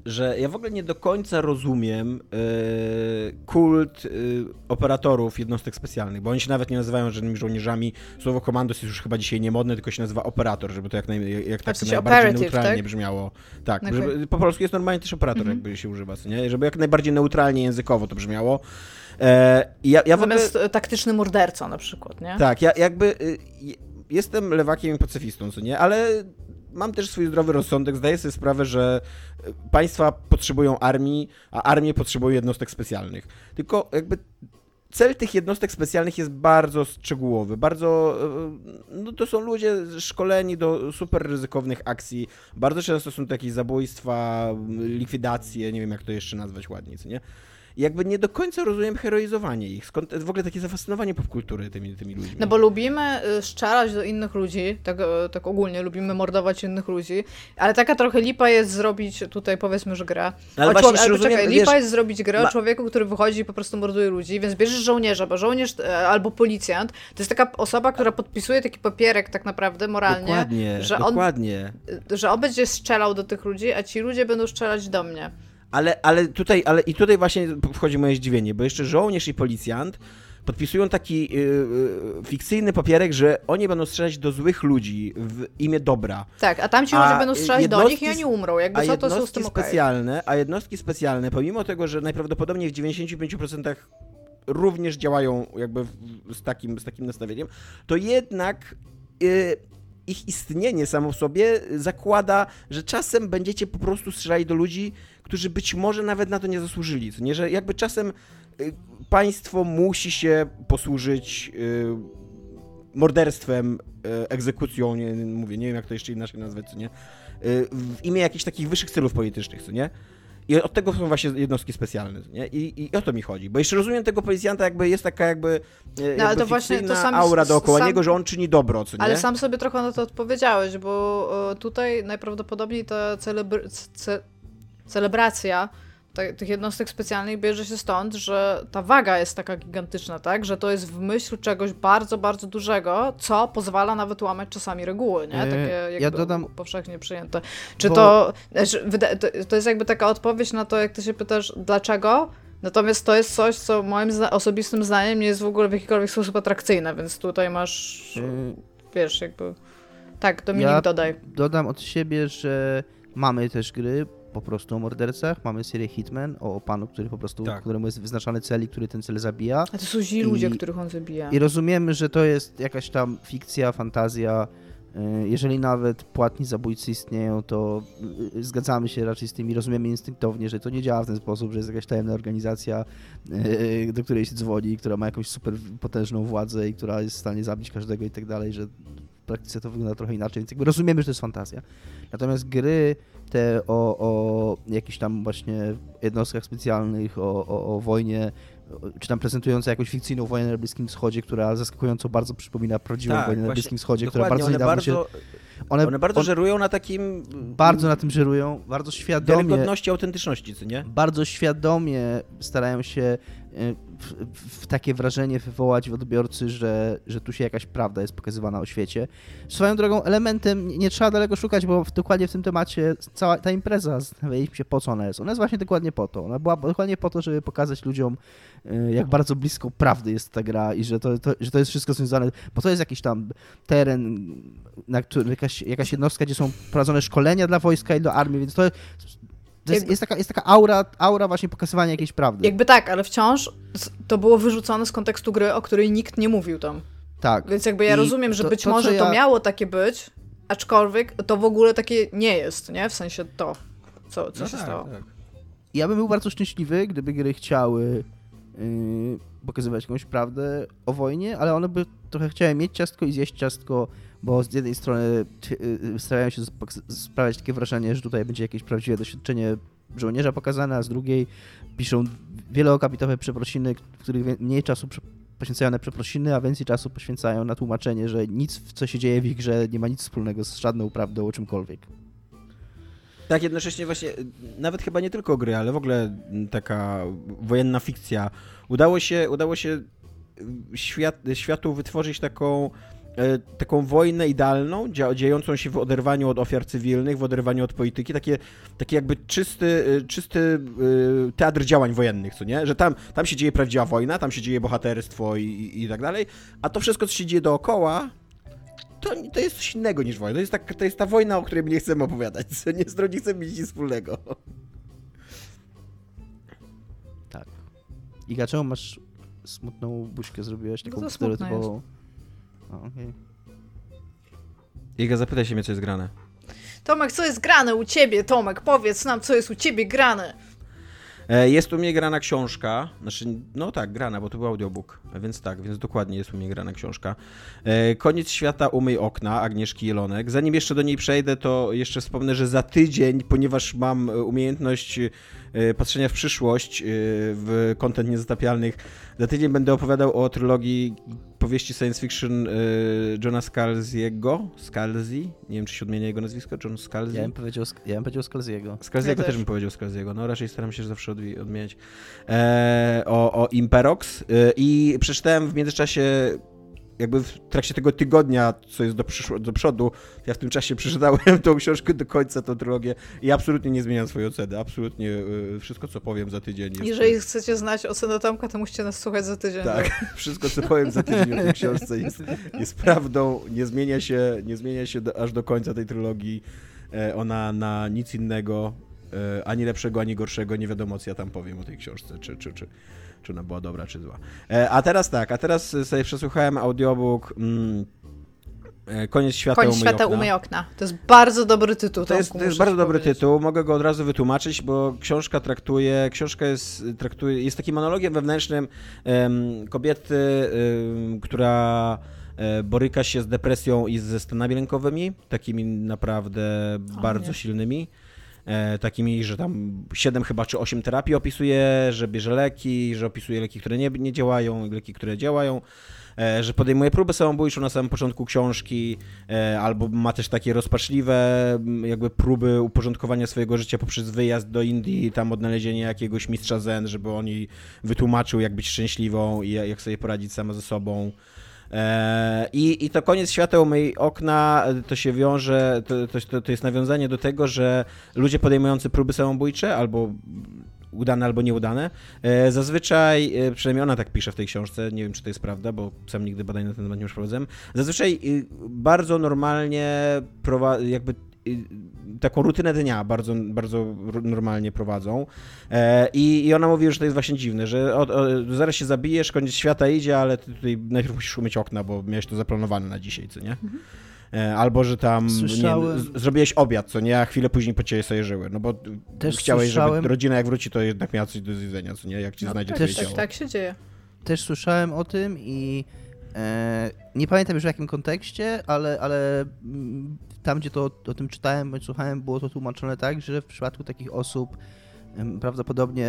że ja w ogóle nie do końca rozumiem yy, kult yy, operatorów jednostek specjalnych, bo oni się nawet nie nazywają żadnymi żołnierzami. Słowo komandos jest już chyba dzisiaj niemodne, tylko się nazywa operator, żeby to jak, naj, jak tak najbardziej neutralnie tak? brzmiało. Tak, okay. żeby, po polsku jest normalnie też operator, mm -hmm. jakby się używa, nie? Żeby jak najbardziej neutralnie językowo to brzmiało. E, ja, ja Zamiast ogóle... taktyczny morderca na przykład, nie? Tak, ja jakby y, jestem lewakiem i pacyfistą, co nie? Ale mam też swój zdrowy rozsądek, zdaję sobie sprawę, że e, państwa potrzebują armii, a armie potrzebują jednostek specjalnych. Tylko jakby cel tych jednostek specjalnych jest bardzo szczegółowy, bardzo, e, no to są ludzie szkoleni do super ryzykownych akcji, bardzo często są to jakieś zabójstwa, likwidacje, nie wiem jak to jeszcze nazwać ładnie, co nie? Jakby nie do końca rozumiem heroizowanie ich. Skąd w ogóle takie zafascynowanie popkultury tymi, tymi ludźmi? No bo lubimy y, szczerać do innych ludzi, tak, y, tak ogólnie, lubimy mordować innych ludzi, ale taka trochę lipa jest zrobić tutaj powiedzmy, że grę. Ale, ale, właśnie, ale poczekaj, lipa wiesz, jest zrobić grę ma... o człowieku, który wychodzi i po prostu morduje ludzi, więc bierzesz żołnierza, bo żołnierz e, albo policjant to jest taka osoba, która podpisuje taki papierek tak naprawdę moralnie, dokładnie, że dokładnie. on że on będzie strzelał do tych ludzi, a ci ludzie będą strzelać do mnie. Ale, ale tutaj, ale i tutaj właśnie wchodzi moje zdziwienie, bo jeszcze żołnierz i policjant podpisują taki yy, yy, fikcyjny papierek, że oni będą strzelać do złych ludzi w imię dobra. Tak, a tamci ludzie będą strzelać do nich i oni umrą. Jakby a co to są z tym specjalne, okay. A jednostki specjalne, pomimo tego, że najprawdopodobniej w 95% również działają jakby w, z, takim, z takim nastawieniem, to jednak y, ich istnienie samo w sobie zakłada, że czasem będziecie po prostu strzelali do ludzi, którzy być może nawet na to nie zasłużyli. Co nie, że jakby czasem y, państwo musi się posłużyć y, morderstwem, y, egzekucją, nie, mówię, nie wiem jak to jeszcze inaczej nazwać, co nie, w imię jakichś takich wyższych celów politycznych, co nie? I od tego są właśnie jednostki specjalne, nie? I, I o to mi chodzi. Bo jeszcze rozumiem tego policjanta, jakby jest taka jakby, e, No, ale to właśnie to sam- aura dookoła sam- niego, że on czyni dobro, co nie? Ale sam sobie trochę na to odpowiedziałeś, bo e, tutaj najprawdopodobniej ta celebr- ce- celebracja tych jednostek specjalnych bierze się stąd, że ta waga jest taka gigantyczna, tak? Że to jest w myśl czegoś bardzo, bardzo dużego, co pozwala nawet łamać czasami reguły, nie? Yy, Takie ja jakby dodam- powszechnie przyjęte. Czy Bo- to, znaczy, to... To jest jakby taka odpowiedź na to, jak ty się pytasz, dlaczego? Natomiast to jest coś, co moim zna- osobistym zdaniem nie jest w ogóle w jakikolwiek sposób atrakcyjne, więc tutaj masz Y, wiesz, jakby. Tak, Dominik, Ja- dodaj. Dodam od siebie, że mamy też gry po prostu o mordercach, mamy serię Hitman o panu, który po prostu, Tak. któremu jest wyznaczony cel i który ten cel zabija. A to są źli ludzie, których on zabija. I rozumiemy, że to jest jakaś tam fikcja, fantazja. Y, Jeżeli nawet płatni zabójcy istnieją, to y, zgadzamy się raczej z tym i rozumiemy instynktownie, że to nie działa w ten sposób, że jest jakaś tajemna organizacja, y, do której się dzwoni, która ma jakąś super potężną władzę i która jest w stanie zabić każdego i tak dalej, że w praktyce to wygląda trochę inaczej, więc jakby rozumiemy, że to jest fantazja. Natomiast gry te o, o jakichś tam właśnie jednostkach specjalnych, o, o, o wojnie, czy tam prezentujące jakąś fikcyjną wojnę na Bliskim Wschodzie, która zaskakująco bardzo przypomina prawdziwą Tak, wojnę na Bliskim Wschodzie, która bardzo one niedawno bardzo, się... One, one bardzo on- żerują na takim... bardzo na tym żerują, bardzo świadomie, Wiarygodności, autentyczności, co nie? bardzo świadomie starają się y, w, takie wrażenie wywołać w odbiorcy, że, że tu się jakaś prawda jest pokazywana o świecie. Swoją drogą elementem, nie, trzeba daleko szukać, bo w, dokładnie w tym temacie cała ta impreza, zastanawialiśmy się po co ona jest. Ona jest właśnie dokładnie po to. Ona była dokładnie po to, żeby pokazać ludziom, y, jak bardzo blisko prawdy jest ta gra i że to, to, że to jest wszystko związane, bo to jest jakiś tam teren, na który jakaś, jakaś jednostka, gdzie są prowadzone szkolenia dla wojska i dla armii, więc to jest, Jakby- jest, taka, jest taka aura, aura właśnie pokazywania jakiejś prawdy. Jakby tak, ale wciąż to było wyrzucone z kontekstu gry, o której nikt nie mówił tam. Tak. Więc jakby ja I rozumiem, że to- być to, może to ja- miało takie być, aczkolwiek to w ogóle takie nie jest, nie? W sensie to, co, co No się tak, stało. tak. Ja bym był bardzo szczęśliwy, gdyby gry chciały yy, pokazywać jakąś prawdę o wojnie, ale one by trochę chciały mieć ciastko i zjeść ciastko, bo z jednej strony yy, starają się sp- sprawiać takie wrażenie, że tutaj będzie jakieś prawdziwe doświadczenie żołnierza pokazane, a z drugiej piszą wieloakapitowe przeprosiny, w których mniej czasu poświęcają na przeprosiny, a więcej czasu poświęcają na tłumaczenie, że nic, co się dzieje w ich grze, nie ma nic wspólnego z żadną prawdą o czymkolwiek. Tak, jednocześnie właśnie, nawet chyba nie tylko gry, ale w ogóle taka wojenna fikcja. Udało się, udało się y, świat, światu wytworzyć taką, y, taką wojnę idealną, dziejącą się w oderwaniu od ofiar cywilnych, w oderwaniu od polityki, takie, takie jakby czysty, y, czysty teatr działań wojennych, co nie? Że tam, tam się dzieje prawdziwa wojna, tam się dzieje bohaterstwo i, i, i tak dalej, a to wszystko, co się dzieje dookoła, to, to jest coś innego niż wojna. To jest, tak, to jest ta wojna, o której my nie chcemy opowiadać. Co nie, z nie chcemy mieć nic wspólnego. Tak. Iga, czemu masz smutną buźkę zrobiłeś, No taką to smutna stereotypową? Okej. Iga, zapytaj się mnie, co jest grane. Tomek, co jest grane u ciebie? Tomek, powiedz nam, co jest u ciebie grane. E, Jest u mnie grana książka, znaczy, no tak, grana, bo to był audiobook, więc tak, więc dokładnie jest u mnie grana książka. E, Koniec świata, umyj okna, Agnieszki Jelonek. Zanim jeszcze do niej przejdę, to jeszcze wspomnę, że za tydzień, ponieważ mam e, umiejętność patrzenia w przyszłość w content niezatapialnych, za tydzień będę opowiadał o trylogii powieści science fiction e, Johna Scalziego, Scalzi, nie wiem, czy się odmienia jego nazwisko, John Scalzi. Ja bym powiedział, ja bym powiedział Skalziego. Skalziego Ja też też. bym powiedział Skalziego, no raczej staram się zawsze odmi- odmieniać. E, o, o Imperox e, i przeczytałem w międzyczasie jakby w trakcie tego tygodnia, co jest do, do przodu, ja w tym czasie przeczytałem tą książkę do końca, tą trylogię i absolutnie nie zmieniam swojej oceny. Absolutnie e, wszystko, co powiem za tydzień jest... Jeżeli chcecie znać ocenę Tomka, to musicie nas słuchać za tydzień. Tak, wszystko co powiem za tydzień o tej książce jest, jest prawdą, nie zmienia się, nie zmienia się do, aż do końca tej trylogii. E, ona na nic innego, e, ani lepszego, ani gorszego, nie wiadomo co ja tam powiem o tej książce, czy, czy, czy, czy ona była dobra, czy zła. E, a teraz tak, a teraz sobie przesłuchałem audiobook mm, e, Koniec świata, Koniec umyj świata okna. umyj okna. To jest bardzo dobry tytuł. To jest, to jest bardzo dobry powiedzieć. tytuł, mogę go od razu wytłumaczyć, bo książka traktuje, książka jest, traktuje, jest takim monologiem wewnętrznym em, kobiety, em, która e, boryka się z depresją i ze stanami lękowymi, takimi naprawdę bardzo nie. silnymi. E, takimi, że tam 7 chyba czy 8 terapii opisuje, że bierze leki, że opisuje leki, które nie, nie działają, leki, które działają, e, że podejmuje próbę samobójczą na samym początku książki, e, albo ma też takie rozpaczliwe jakby próby uporządkowania swojego życia poprzez wyjazd do Indii, tam odnalezienie jakiegoś mistrza zen, żeby on jej wytłumaczył, jak być szczęśliwą i jak sobie poradzić sama ze sobą. E, I, I to koniec świata umyj okna, e, to się wiąże, to, to, to jest nawiązanie do tego, że ludzie podejmujący próby samobójcze albo udane albo nieudane, e, zazwyczaj, e, przynajmniej ona tak pisze w tej książce, nie wiem czy to jest prawda, bo sam nigdy badań na ten temat nie przeprowadzałem, zazwyczaj y, bardzo normalnie jakby taką rutynę dnia bardzo, bardzo normalnie prowadzą. E, i, i ona mówi, że to jest właśnie dziwne, że o, o, zaraz się zabijesz, koniec świata idzie, ale ty tutaj najpierw musisz umyć okna, bo miałeś to zaplanowane na dzisiaj, co nie? E, Albo, że tam nie, Słyszałem- zrobiłeś obiad, co nie, a chwilę później po ciebie sobie żyły, no bo Też chciałeś, słyszałem- żeby rodzina jak wróci, to jednak miała coś do zjedzenia, co nie, jak ci No, znajdzie tak, twoje tak, tak się dzieje. Też słyszałem o tym i e, nie pamiętam już w jakim kontekście, ale, ale mm, tam, gdzie to o tym czytałem bądź słuchałem, było to tłumaczone tak, że w przypadku takich osób prawdopodobnie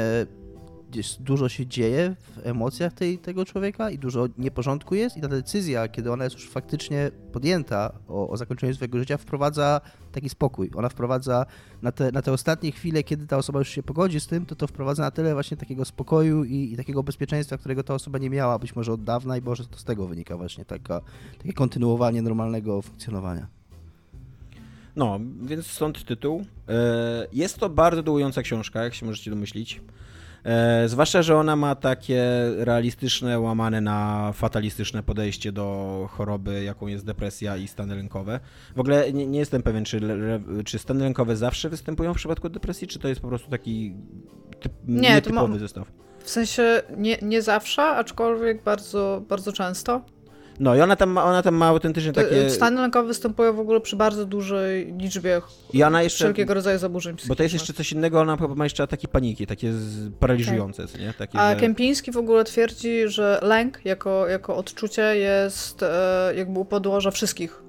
dużo się dzieje w emocjach tej, tego człowieka i dużo nieporządku jest i ta decyzja, kiedy ona jest już faktycznie podjęta o, o zakończeniu swojego życia, wprowadza taki spokój. Ona wprowadza na te, na te ostatnie chwile, kiedy ta osoba już się pogodzi z tym, to to wprowadza na tyle właśnie takiego spokoju i, i takiego bezpieczeństwa, którego ta osoba nie miała być może od dawna i może to z tego wynika właśnie taka, takie kontynuowanie normalnego funkcjonowania. No, więc stąd tytuł. E, Jest to bardzo dołująca książka, jak się możecie domyślić. E, Zwłaszcza, że ona ma takie realistyczne, łamane na fatalistyczne podejście do choroby, jaką jest depresja i stany lękowe. W ogóle nie, nie jestem pewien, czy, czy stany lękowe zawsze występują w przypadku depresji, czy to jest po prostu taki typ, Nie, nietypowy mam- zestaw. W sensie nie, nie zawsze, aczkolwiek bardzo, bardzo często. No i ona tam, ma- ona tam ma autentycznie Te- takie... Stany lękowe występują w ogóle przy bardzo dużej liczbie I ona jeszcze... wszelkiego rodzaju zaburzeń Bo to jest jeszcze coś innego, ona ma jeszcze ataki paniki, takie paraliżujące, co nie? Takie, A że... Kępiński w ogóle twierdzi, że lęk jako, jako odczucie jest e, jakby u podłoża wszystkich. e,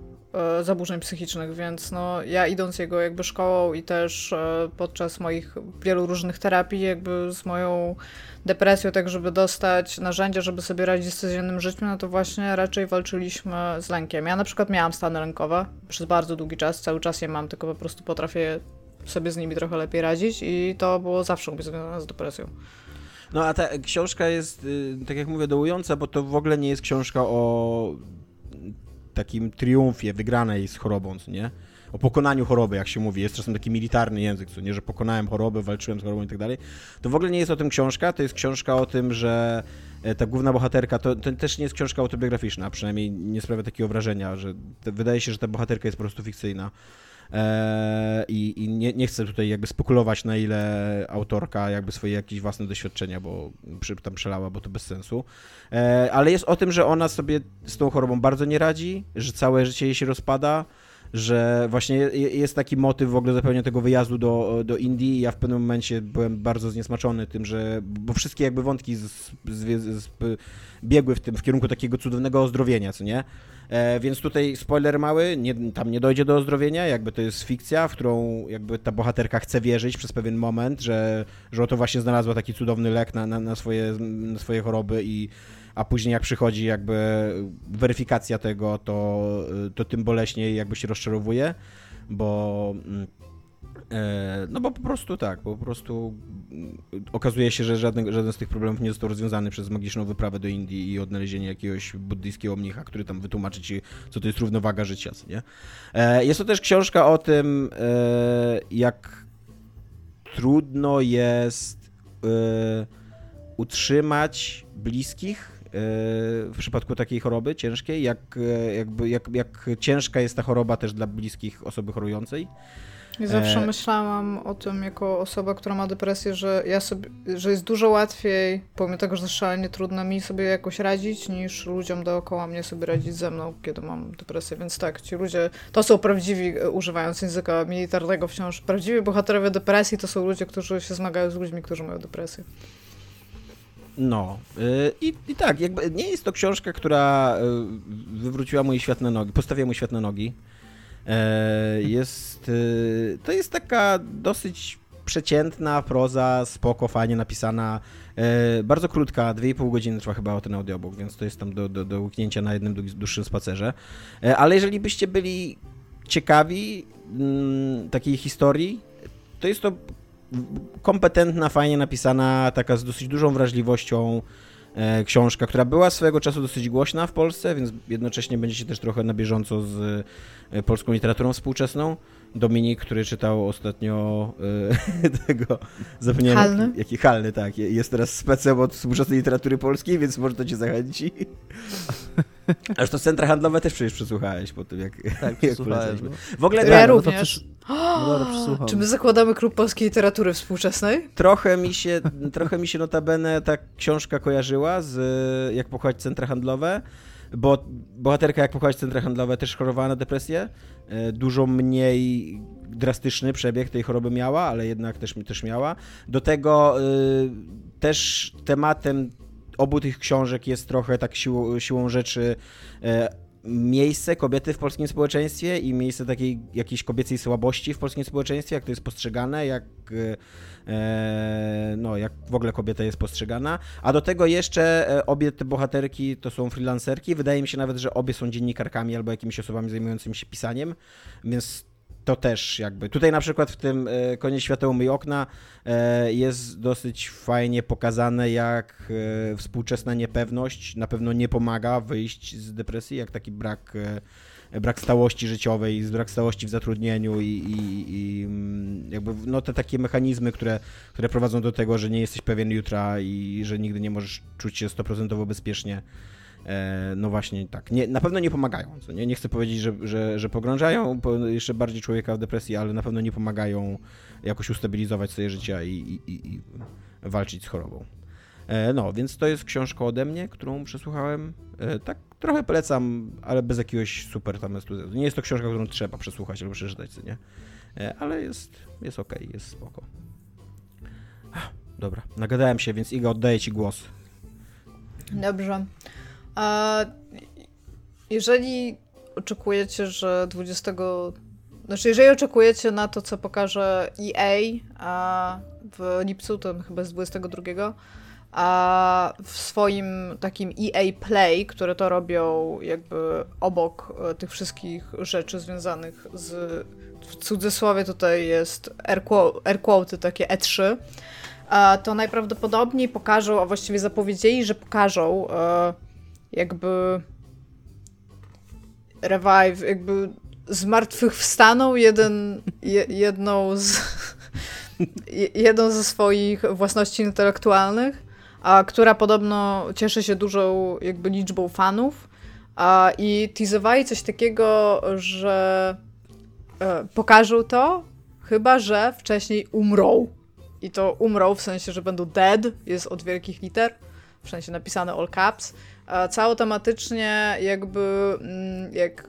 zaburzeń psychicznych, więc no, ja idąc jego jakby szkołą i też e, podczas moich wielu różnych terapii jakby z moją depresją, tak żeby dostać narzędzia, żeby sobie radzić z codziennym życiem, no to właśnie raczej walczyliśmy z lękiem. Ja na przykład miałam stany lękowe przez bardzo długi czas, cały czas je mam, tylko po prostu potrafię sobie z nimi trochę lepiej radzić i to było zawsze związane z depresją. No a ta książka jest, y, tak jak mówię, dołująca, bo to w ogóle nie jest książka o takim triumfie wygranej z chorobą, co nie? O pokonaniu choroby, jak się mówi. Jest czasem taki militarny język, co nie, że pokonałem chorobę, walczyłem z chorobą i tak dalej. To w ogóle nie jest o tym książka, to jest książka o tym, że e, ta główna bohaterka, to, to też nie jest książka autobiograficzna, przynajmniej nie sprawia takiego wrażenia, że te, wydaje się, że ta bohaterka jest po prostu fikcyjna. Eee, I, i nie, nie chcę tutaj jakby spekulować, na ile autorka jakby swoje jakieś własne doświadczenia, bo przy, tam przelała, bo to bez sensu. Eee, ale jest o tym, że ona sobie z tą chorobą bardzo nie radzi, że całe życie jej się rozpada, że właśnie je- jest taki motyw w ogóle zupełnie tego wyjazdu do, do Indii i ja w pewnym momencie byłem bardzo zniesmaczony tym, że, bo wszystkie jakby wątki z, z, z, biegły w tym, w kierunku takiego cudownego ozdrowienia, co nie? E, więc tutaj spoiler mały, nie, tam nie dojdzie do ozdrowienia, jakby to jest fikcja, w którą jakby ta bohaterka chce wierzyć przez pewien moment, że, że oto właśnie znalazła taki cudowny lek na, na, na, swoje, na swoje choroby i a później jak przychodzi jakby weryfikacja tego, to, to tym boleśniej jakby się rozczarowuje, bo mm, e, no bo po prostu tak, po prostu mm, okazuje się, że żaden, żaden z tych problemów nie został rozwiązany przez magiczną wyprawę do Indii i odnalezienie jakiegoś buddyjskiego mnicha, który tam wytłumaczy ci, co to jest równowaga życia, nie? E, Jest to też książka o tym, e, jak trudno jest utrzymać bliskich w przypadku takiej choroby ciężkiej, jak, jakby, jak, jak ciężka jest ta choroba też dla bliskich osoby chorującej. I zawsze e... myślałam o tym jako osoba, która ma depresję, że ja sobie, że jest dużo łatwiej, pomimo tego, że to szalenie trudno mi sobie jakoś radzić, niż ludziom dookoła mnie sobie radzić ze mną, kiedy mam depresję. Więc tak, ci ludzie, to są prawdziwi, e, używając języka militarnego wciąż, prawdziwi bohaterowie depresji to są ludzie, którzy się zmagają z ludźmi, którzy mają depresję. No y, i, i tak, jakby nie jest to książka, która y, wywróciła mój świat na nogi, postawiła mój świat na nogi. E, jest, y, to jest taka dosyć przeciętna proza, spoko, fajnie napisana, e, bardzo krótka, 2,5 godziny trwa chyba ten audiobook, więc to jest tam do, do, do łyknięcia na jednym dłuższym spacerze. E, ale jeżeli byście byli ciekawi mm, takiej historii, to jest to kompetentna, fajnie napisana, taka z dosyć dużą wrażliwością E, książka, która była swego czasu dosyć głośna w Polsce, więc jednocześnie będziecie też trochę na bieżąco z e, polską literaturą współczesną. Dominik, który czytał ostatnio e, tego, zapomniałem, Halny? Jaki, Halny, tak. Jest teraz specem od współczesnej literatury polskiej, więc może to cię zachęci. Aż to centra handlowe też przecież przesłuchałeś po tym, jak, tak, jak W ogóle ja tak, również. No dobra, Czy my zakładamy klub polskiej literatury współczesnej? Trochę mi się, trochę mi się notabene ta książka kojarzyła z Jak pochować centra handlowe, bo bohaterka Jak pochować centra handlowe też chorowała na depresję. E, dużo mniej drastyczny przebieg tej choroby miała, ale jednak też, też miała. Do tego y, też tematem obu tych książek jest trochę tak siłą, siłą rzeczy e, miejsce kobiety w polskim społeczeństwie i miejsce takiej jakiejś kobiecej słabości w polskim społeczeństwie, jak to jest postrzegane, jak, e, no, jak w ogóle kobieta jest postrzegana. A do tego jeszcze e, obie te bohaterki to są freelancerki. Wydaje mi się nawet, że obie są dziennikarkami albo jakimiś osobami zajmującymi się pisaniem, więc to też jakby. Tutaj na przykład w tym e, Konie Świateł Myj Okna e, jest dosyć fajnie pokazane, jak e, współczesna niepewność na pewno nie pomaga wyjść z depresji, jak taki brak brak stałości życiowej, brak stałości w zatrudnieniu i, i, i, mm, jakby no te takie mechanizmy, które, które prowadzą do tego, że nie jesteś pewien jutra i że nigdy nie możesz czuć się stoprocentowo bezpiecznie no właśnie tak, nie, na pewno nie pomagają. Nie? nie chcę powiedzieć, że, że, że pogrążają jeszcze bardziej człowieka w depresji, ale na pewno nie pomagają jakoś ustabilizować swoje życie i, i, i walczyć z chorobą. E, no, więc to jest książka ode mnie, którą przesłuchałem. E, tak trochę polecam, ale bez jakiegoś super tam entuzjazmu. Nie jest to książka, którą trzeba przesłuchać albo przeczytać, nie? Ale jest, jest okej, okay, jest spoko. Dobra, nagadałem się, więc Iga, oddaję Ci głos. Dobrze. A jeżeli oczekujecie, że 20. Znaczy, jeżeli oczekujecie na to, co pokaże EA a w lipcu, to chyba z 22, a w swoim takim EA Play, które to robią jakby obok e, tych wszystkich rzeczy związanych z w cudzysłowie tutaj jest air quote takie E3, to najprawdopodobniej pokażą, a właściwie zapowiedzieli, że pokażą e, jakby revive, jakby zmartwychwstaną jeden, je, jedną z jedną ze swoich własności intelektualnych, a, która podobno cieszy się dużą jakby liczbą fanów a, i teasowali coś takiego, że e, pokażą to, chyba że wcześniej umrą. I to umrą w sensie, że będą dead, jest od wielkich liter, w sensie napisane all caps, cało tematycznie jakby, mm, jak,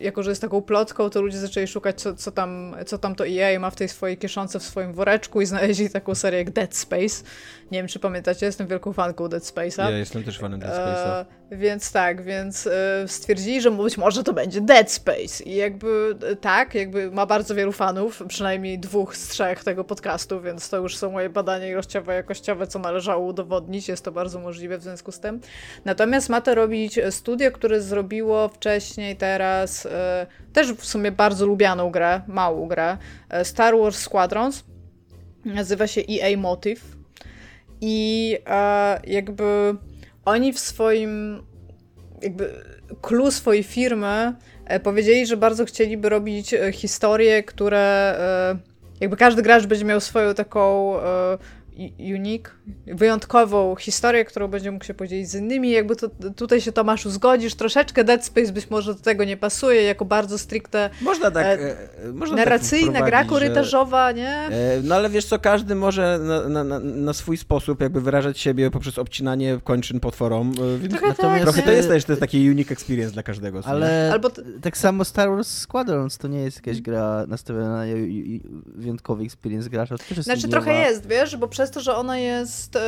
jako że jest taką plotką, to ludzie zaczęli szukać, co, co, tam, co tam to EA ma w tej swojej kieszonce, w swoim woreczku i znaleźli taką serię jak Dead Space. Nie wiem, czy pamiętacie, jestem wielką fanką Dead Space'a. Ja jestem też fanem Dead Space'a. E, więc tak, więc e, stwierdzili, że być może to będzie Dead Space. I jakby e, tak, jakby ma bardzo wielu fanów, przynajmniej dwóch z trzech tego podcastu, więc to już są moje badania ilościowe, jakościowe, co należało udowodnić. Jest to bardzo możliwe w związku z tym. Natomiast ma to robić studio, które zrobiło wcześniej, teraz e, też w sumie bardzo lubianą grę, małą grę, e, Star Wars Squadrons. Nazywa się EA Motive. I e, jakby oni w swoim jakby clue swojej firmy e, powiedzieli, że bardzo chcieliby robić e, historie, które e, jakby każdy gracz będzie miał swoją taką unique, wyjątkową historię, którą będzie mógł się podzielić z innymi. Jakby to, tutaj się Tomaszu zgodzisz, troszeczkę Dead Space być może do tego nie pasuje, jako bardzo stricte można tak, e, e można tak narracyjna, tak gra korytarzowa, że, nie? E, no ale wiesz co, każdy może na, na, na, swój sposób jakby wyrażać siebie poprzez obcinanie kończyn potworom, e, więc trochę, tak, trochę to jest też to jest taki unique experience dla każdego. Ale Albo tak samo Star Wars Squadrons to nie jest jakaś gra nastawiona na wyjątkowy experience gracza. To też jest znaczy trochę jest, wiesz, bo przez to, że ona jest e,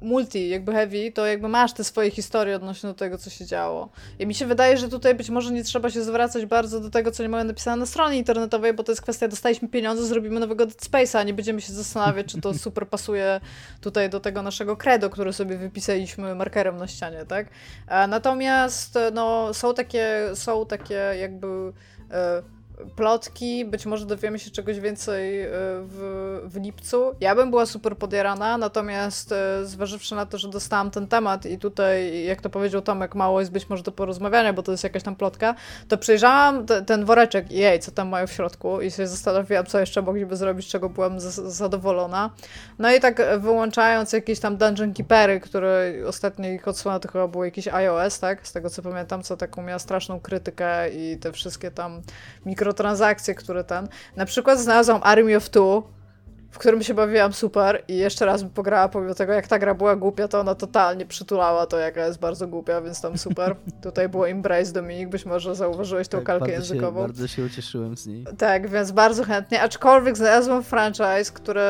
multi, jakby heavy, to jakby masz te swoje historie odnośnie do tego, co się działo. I mi się wydaje, że tutaj być może nie trzeba się zwracać bardzo do tego, co nie mają napisane na stronie internetowej, bo to jest kwestia, dostaliśmy pieniądze, zrobimy nowego Dead Space'a, a nie będziemy się zastanawiać, czy to super pasuje tutaj do tego naszego credo, które sobie wypisaliśmy markerem na ścianie, tak? E, natomiast no, są takie, są takie jakby e, plotki, być może dowiemy się czegoś więcej e, w, w lipcu. Ja bym była super podjarana, natomiast e, zważywszy na to, że dostałam ten temat i tutaj, jak to powiedział Tomek, mało jest być może do porozmawiania, bo to jest jakaś tam plotka, to przejrzałam te, ten woreczek i jej, co tam mają w środku i się zastanowiłam, co jeszcze mogliby zrobić, czego byłam zadowolona. No i tak wyłączając jakieś tam Dungeon Keepery, które ostatniej ich odsłona to chyba był jakiś iOS, tak? Z tego co pamiętam, co taką miała straszną krytykę i te wszystkie tam mikro mikrotransakcje, które ten... Na przykład znalazłam Army of Two, w którym się bawiłam super i jeszcze raz bym pograła, pomimo tego, jak ta gra była głupia, to ona totalnie przytulała to, jaka jest bardzo głupia, więc tam super. Tutaj było Embrace Dominik, być może zauważyłeś tą tak, kalkę bardzo językową. Się, bardzo się ucieszyłem z niej. Tak, więc bardzo chętnie, aczkolwiek znalazłam franchise, który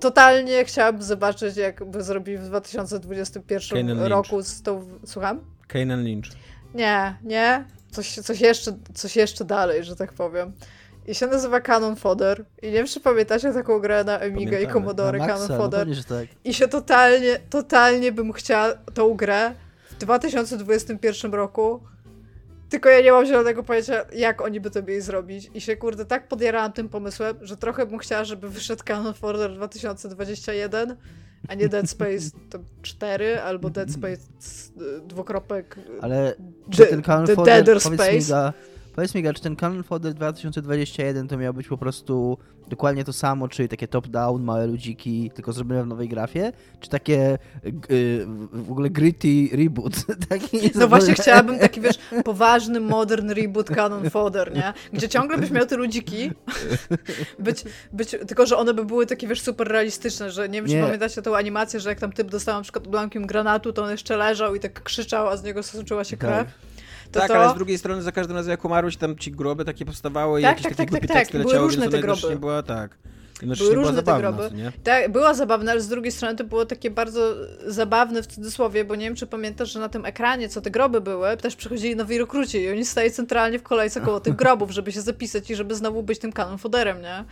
totalnie chciałabym zobaczyć, jakby zrobili w 2021 Kanan roku z tą... Słucham? Kanan Lynch. Nie, nie coś, coś, jeszcze, coś jeszcze dalej, że tak powiem. I się nazywa Canon Fodder. I nie wiem, czy pamiętacie taką grę na Amiga i Commodore Maxa, Canon no Fodder. No tak. I się totalnie, totalnie bym chciała tą grę w 2021 roku. Tylko ja nie mam zielonego pojęcia, jak oni by to mieli zrobić. I się kurde tak podjarałam tym pomysłem, że trochę bym chciała, żeby wyszedł Canon Fodder 2021 a nie Dead Space to 4 albo Dead Space dwukropek. Ale czy ten Canon Fodder, powiedz mi, ga, powiedz mi, czy ten Canon Fodder 2021 to miał być po prostu dokładnie to samo, czyli takie top-down, małe ludziki, tylko zrobione w nowej grafie, czy takie y, w ogóle gritty reboot? Taki no właśnie chciałabym taki, wiesz, poważny, modern reboot Canon Fodder, nie? Gdzie ciągle byś miał te ludziki, być, być, tylko że one by były takie, wiesz, super realistyczne, że nie wiem, czy pamiętacie tą animację, że jak tam typ dostał na przykład odłamkiem granatu, to on jeszcze leżał i tak krzyczał, a z niego stoczyła się krew. Tak. To tak, to... ale z drugiej strony za każdym razem jak umarłeś, tam ci groby takie powstawały tak, i jakieś tak, takie tak, tak, tak. Były różne te groby. była, tak. Były różne zabawna, te groby. Nie? Tak, była zabawna, ale z drugiej strony to było takie bardzo zabawne w cudzysłowie, bo nie wiem, czy pamiętasz, że na tym ekranie, co te groby były, też przychodzili nowi rekruci i oni stali centralnie w kolejce koło tych grobów, żeby się zapisać i żeby znowu być tym kanon foderem, nie?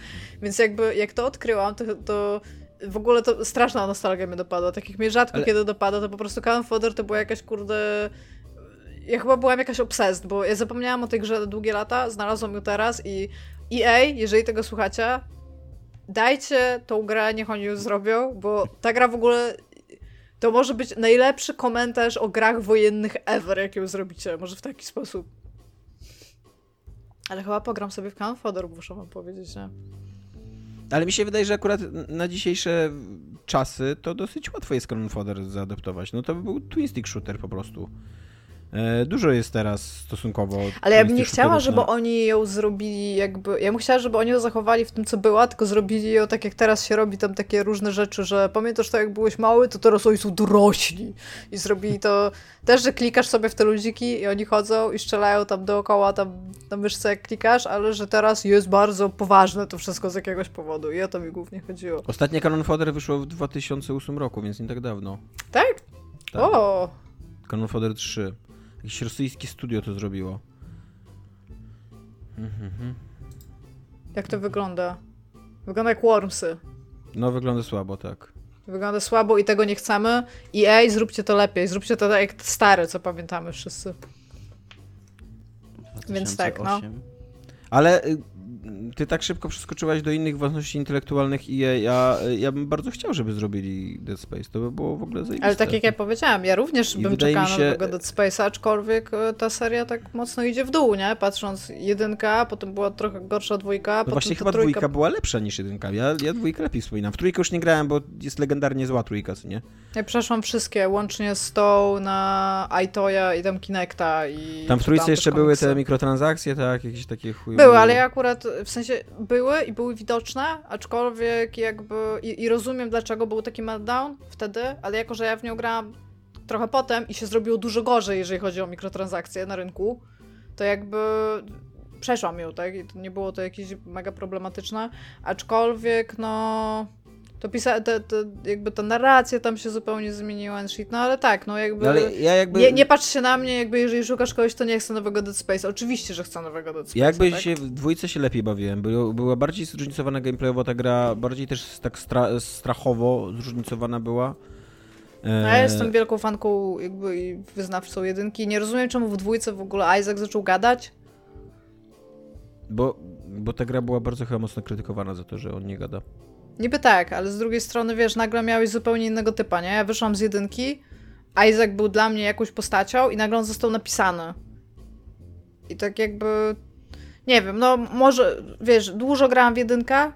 Więc jakby, jak to odkryłam, to, to w ogóle to straszna nostalgia mnie dopadła. Takich mnie rzadko ale... kiedy dopada, to po prostu Canon Fodder to była jakaś kurde ja chyba byłam jakaś obsessed, bo ja zapomniałam o tej grze długie lata, znalazłam ją teraz i EA, jeżeli tego słuchacie, dajcie tą grę, niech oni ją zrobią, bo ta gra w ogóle to może być najlepszy komentarz o grach wojennych ever, jak ją zrobicie. Może w taki sposób. Ale chyba pogram sobie w Canon Fodor, muszę wam powiedzieć, nie? Ale mi się wydaje, że akurat na dzisiejsze czasy to dosyć łatwo jest Canon Fodder zaadoptować. No to by był twin stick shooter po prostu. E, dużo jest teraz stosunkowo. Ale ja bym nie chciała, żeby oni ją zrobili jakby. Ja bym chciała, żeby oni ją zachowali w tym, co była, tylko zrobili ją tak, jak teraz się robi tam takie różne rzeczy, że pamiętasz to, jak byłeś mały, to teraz oni są dorośli. I zrobili to też, że klikasz sobie w te ludziki i oni chodzą i strzelają tam dookoła, tam na myszce jak klikasz, ale że teraz jest bardzo poważne to wszystko z jakiegoś powodu. I o to mi głównie chodziło. Ostatnie Canon Fodder wyszło w 2008 roku, więc nie tak dawno. Tak? tak. O! Canon Fodder 3. Jakieś rosyjskie studio to zrobiło. Mhm. Jak to wygląda? Wygląda jak Wormsy. No, wygląda słabo, tak. Wygląda słabo i tego nie chcemy. I ej, zróbcie to lepiej. Zróbcie to tak jak stare, co pamiętamy wszyscy. 2008. Więc tak, no. Ale y, ty tak szybko przeskoczyłaś do innych własności intelektualnych i ja, ja, bym bardzo chciał, żeby zrobili Dead Space. To by było w ogóle zajebiste. Ale tak jak ja powiedziałam, ja również I bym czekała się... na tego Dead Space'a, aczkolwiek e, ta seria tak mocno idzie w dół, nie? Patrząc jedynka, potem była trochę gorsza dwójka, no właśnie chyba trójka... dwójka była lepsza niż jedynka. Ja, ja dwójkę lepiej wspominam. W trójkę już nie grałem, bo jest legendarnie zła trójka, nie? Ja przeszłam wszystkie, łącznie z tą na Aitoya i tam Kinecta i... Tam w trójce jeszcze były te mikrotransakcje, tak? Jakieś takie chuj... Były, ale ja akurat, w sensie były i były widoczne, aczkolwiek jakby... I, i rozumiem, dlaczego był taki meltdown wtedy, ale jako, że ja w nią grałam trochę potem i się zrobiło dużo gorzej, jeżeli chodzi o mikrotransakcje na rynku, to jakby przeszłam ją, tak? I nie było to jakieś mega problematyczne, aczkolwiek no to pisa, te, te, jakby ta narracja tam się zupełnie zmieniła, shit, no ale tak, no jakby, no ja jakby... Nie, nie, patrz się na mnie, jakby jeżeli szukasz kogoś, to nie chcę nowego Dead Space. Oczywiście, że chcę nowego Dead Space. jakby tak? się w dwójce się lepiej bawiłem, Było, była bardziej zróżnicowana gameplayowo ta gra, bardziej też tak stra strachowo zróżnicowana była. No, ja jestem wielką fanką jakby i wyznawcą jedynki. Nie rozumiem, czemu w dwójce w ogóle Isaac zaczął gadać. Bo, bo ta gra była bardzo chyba mocno krytykowana za to, że on nie gada. Niby tak, ale z drugiej strony, wiesz, nagle miałeś zupełnie innego typa, nie? Ja wyszłam z jedynki, Isaac był dla mnie jakąś postacią i nagle on został napisany. I tak jakby... Nie wiem, no może, wiesz, dużo grałam w jedynkę,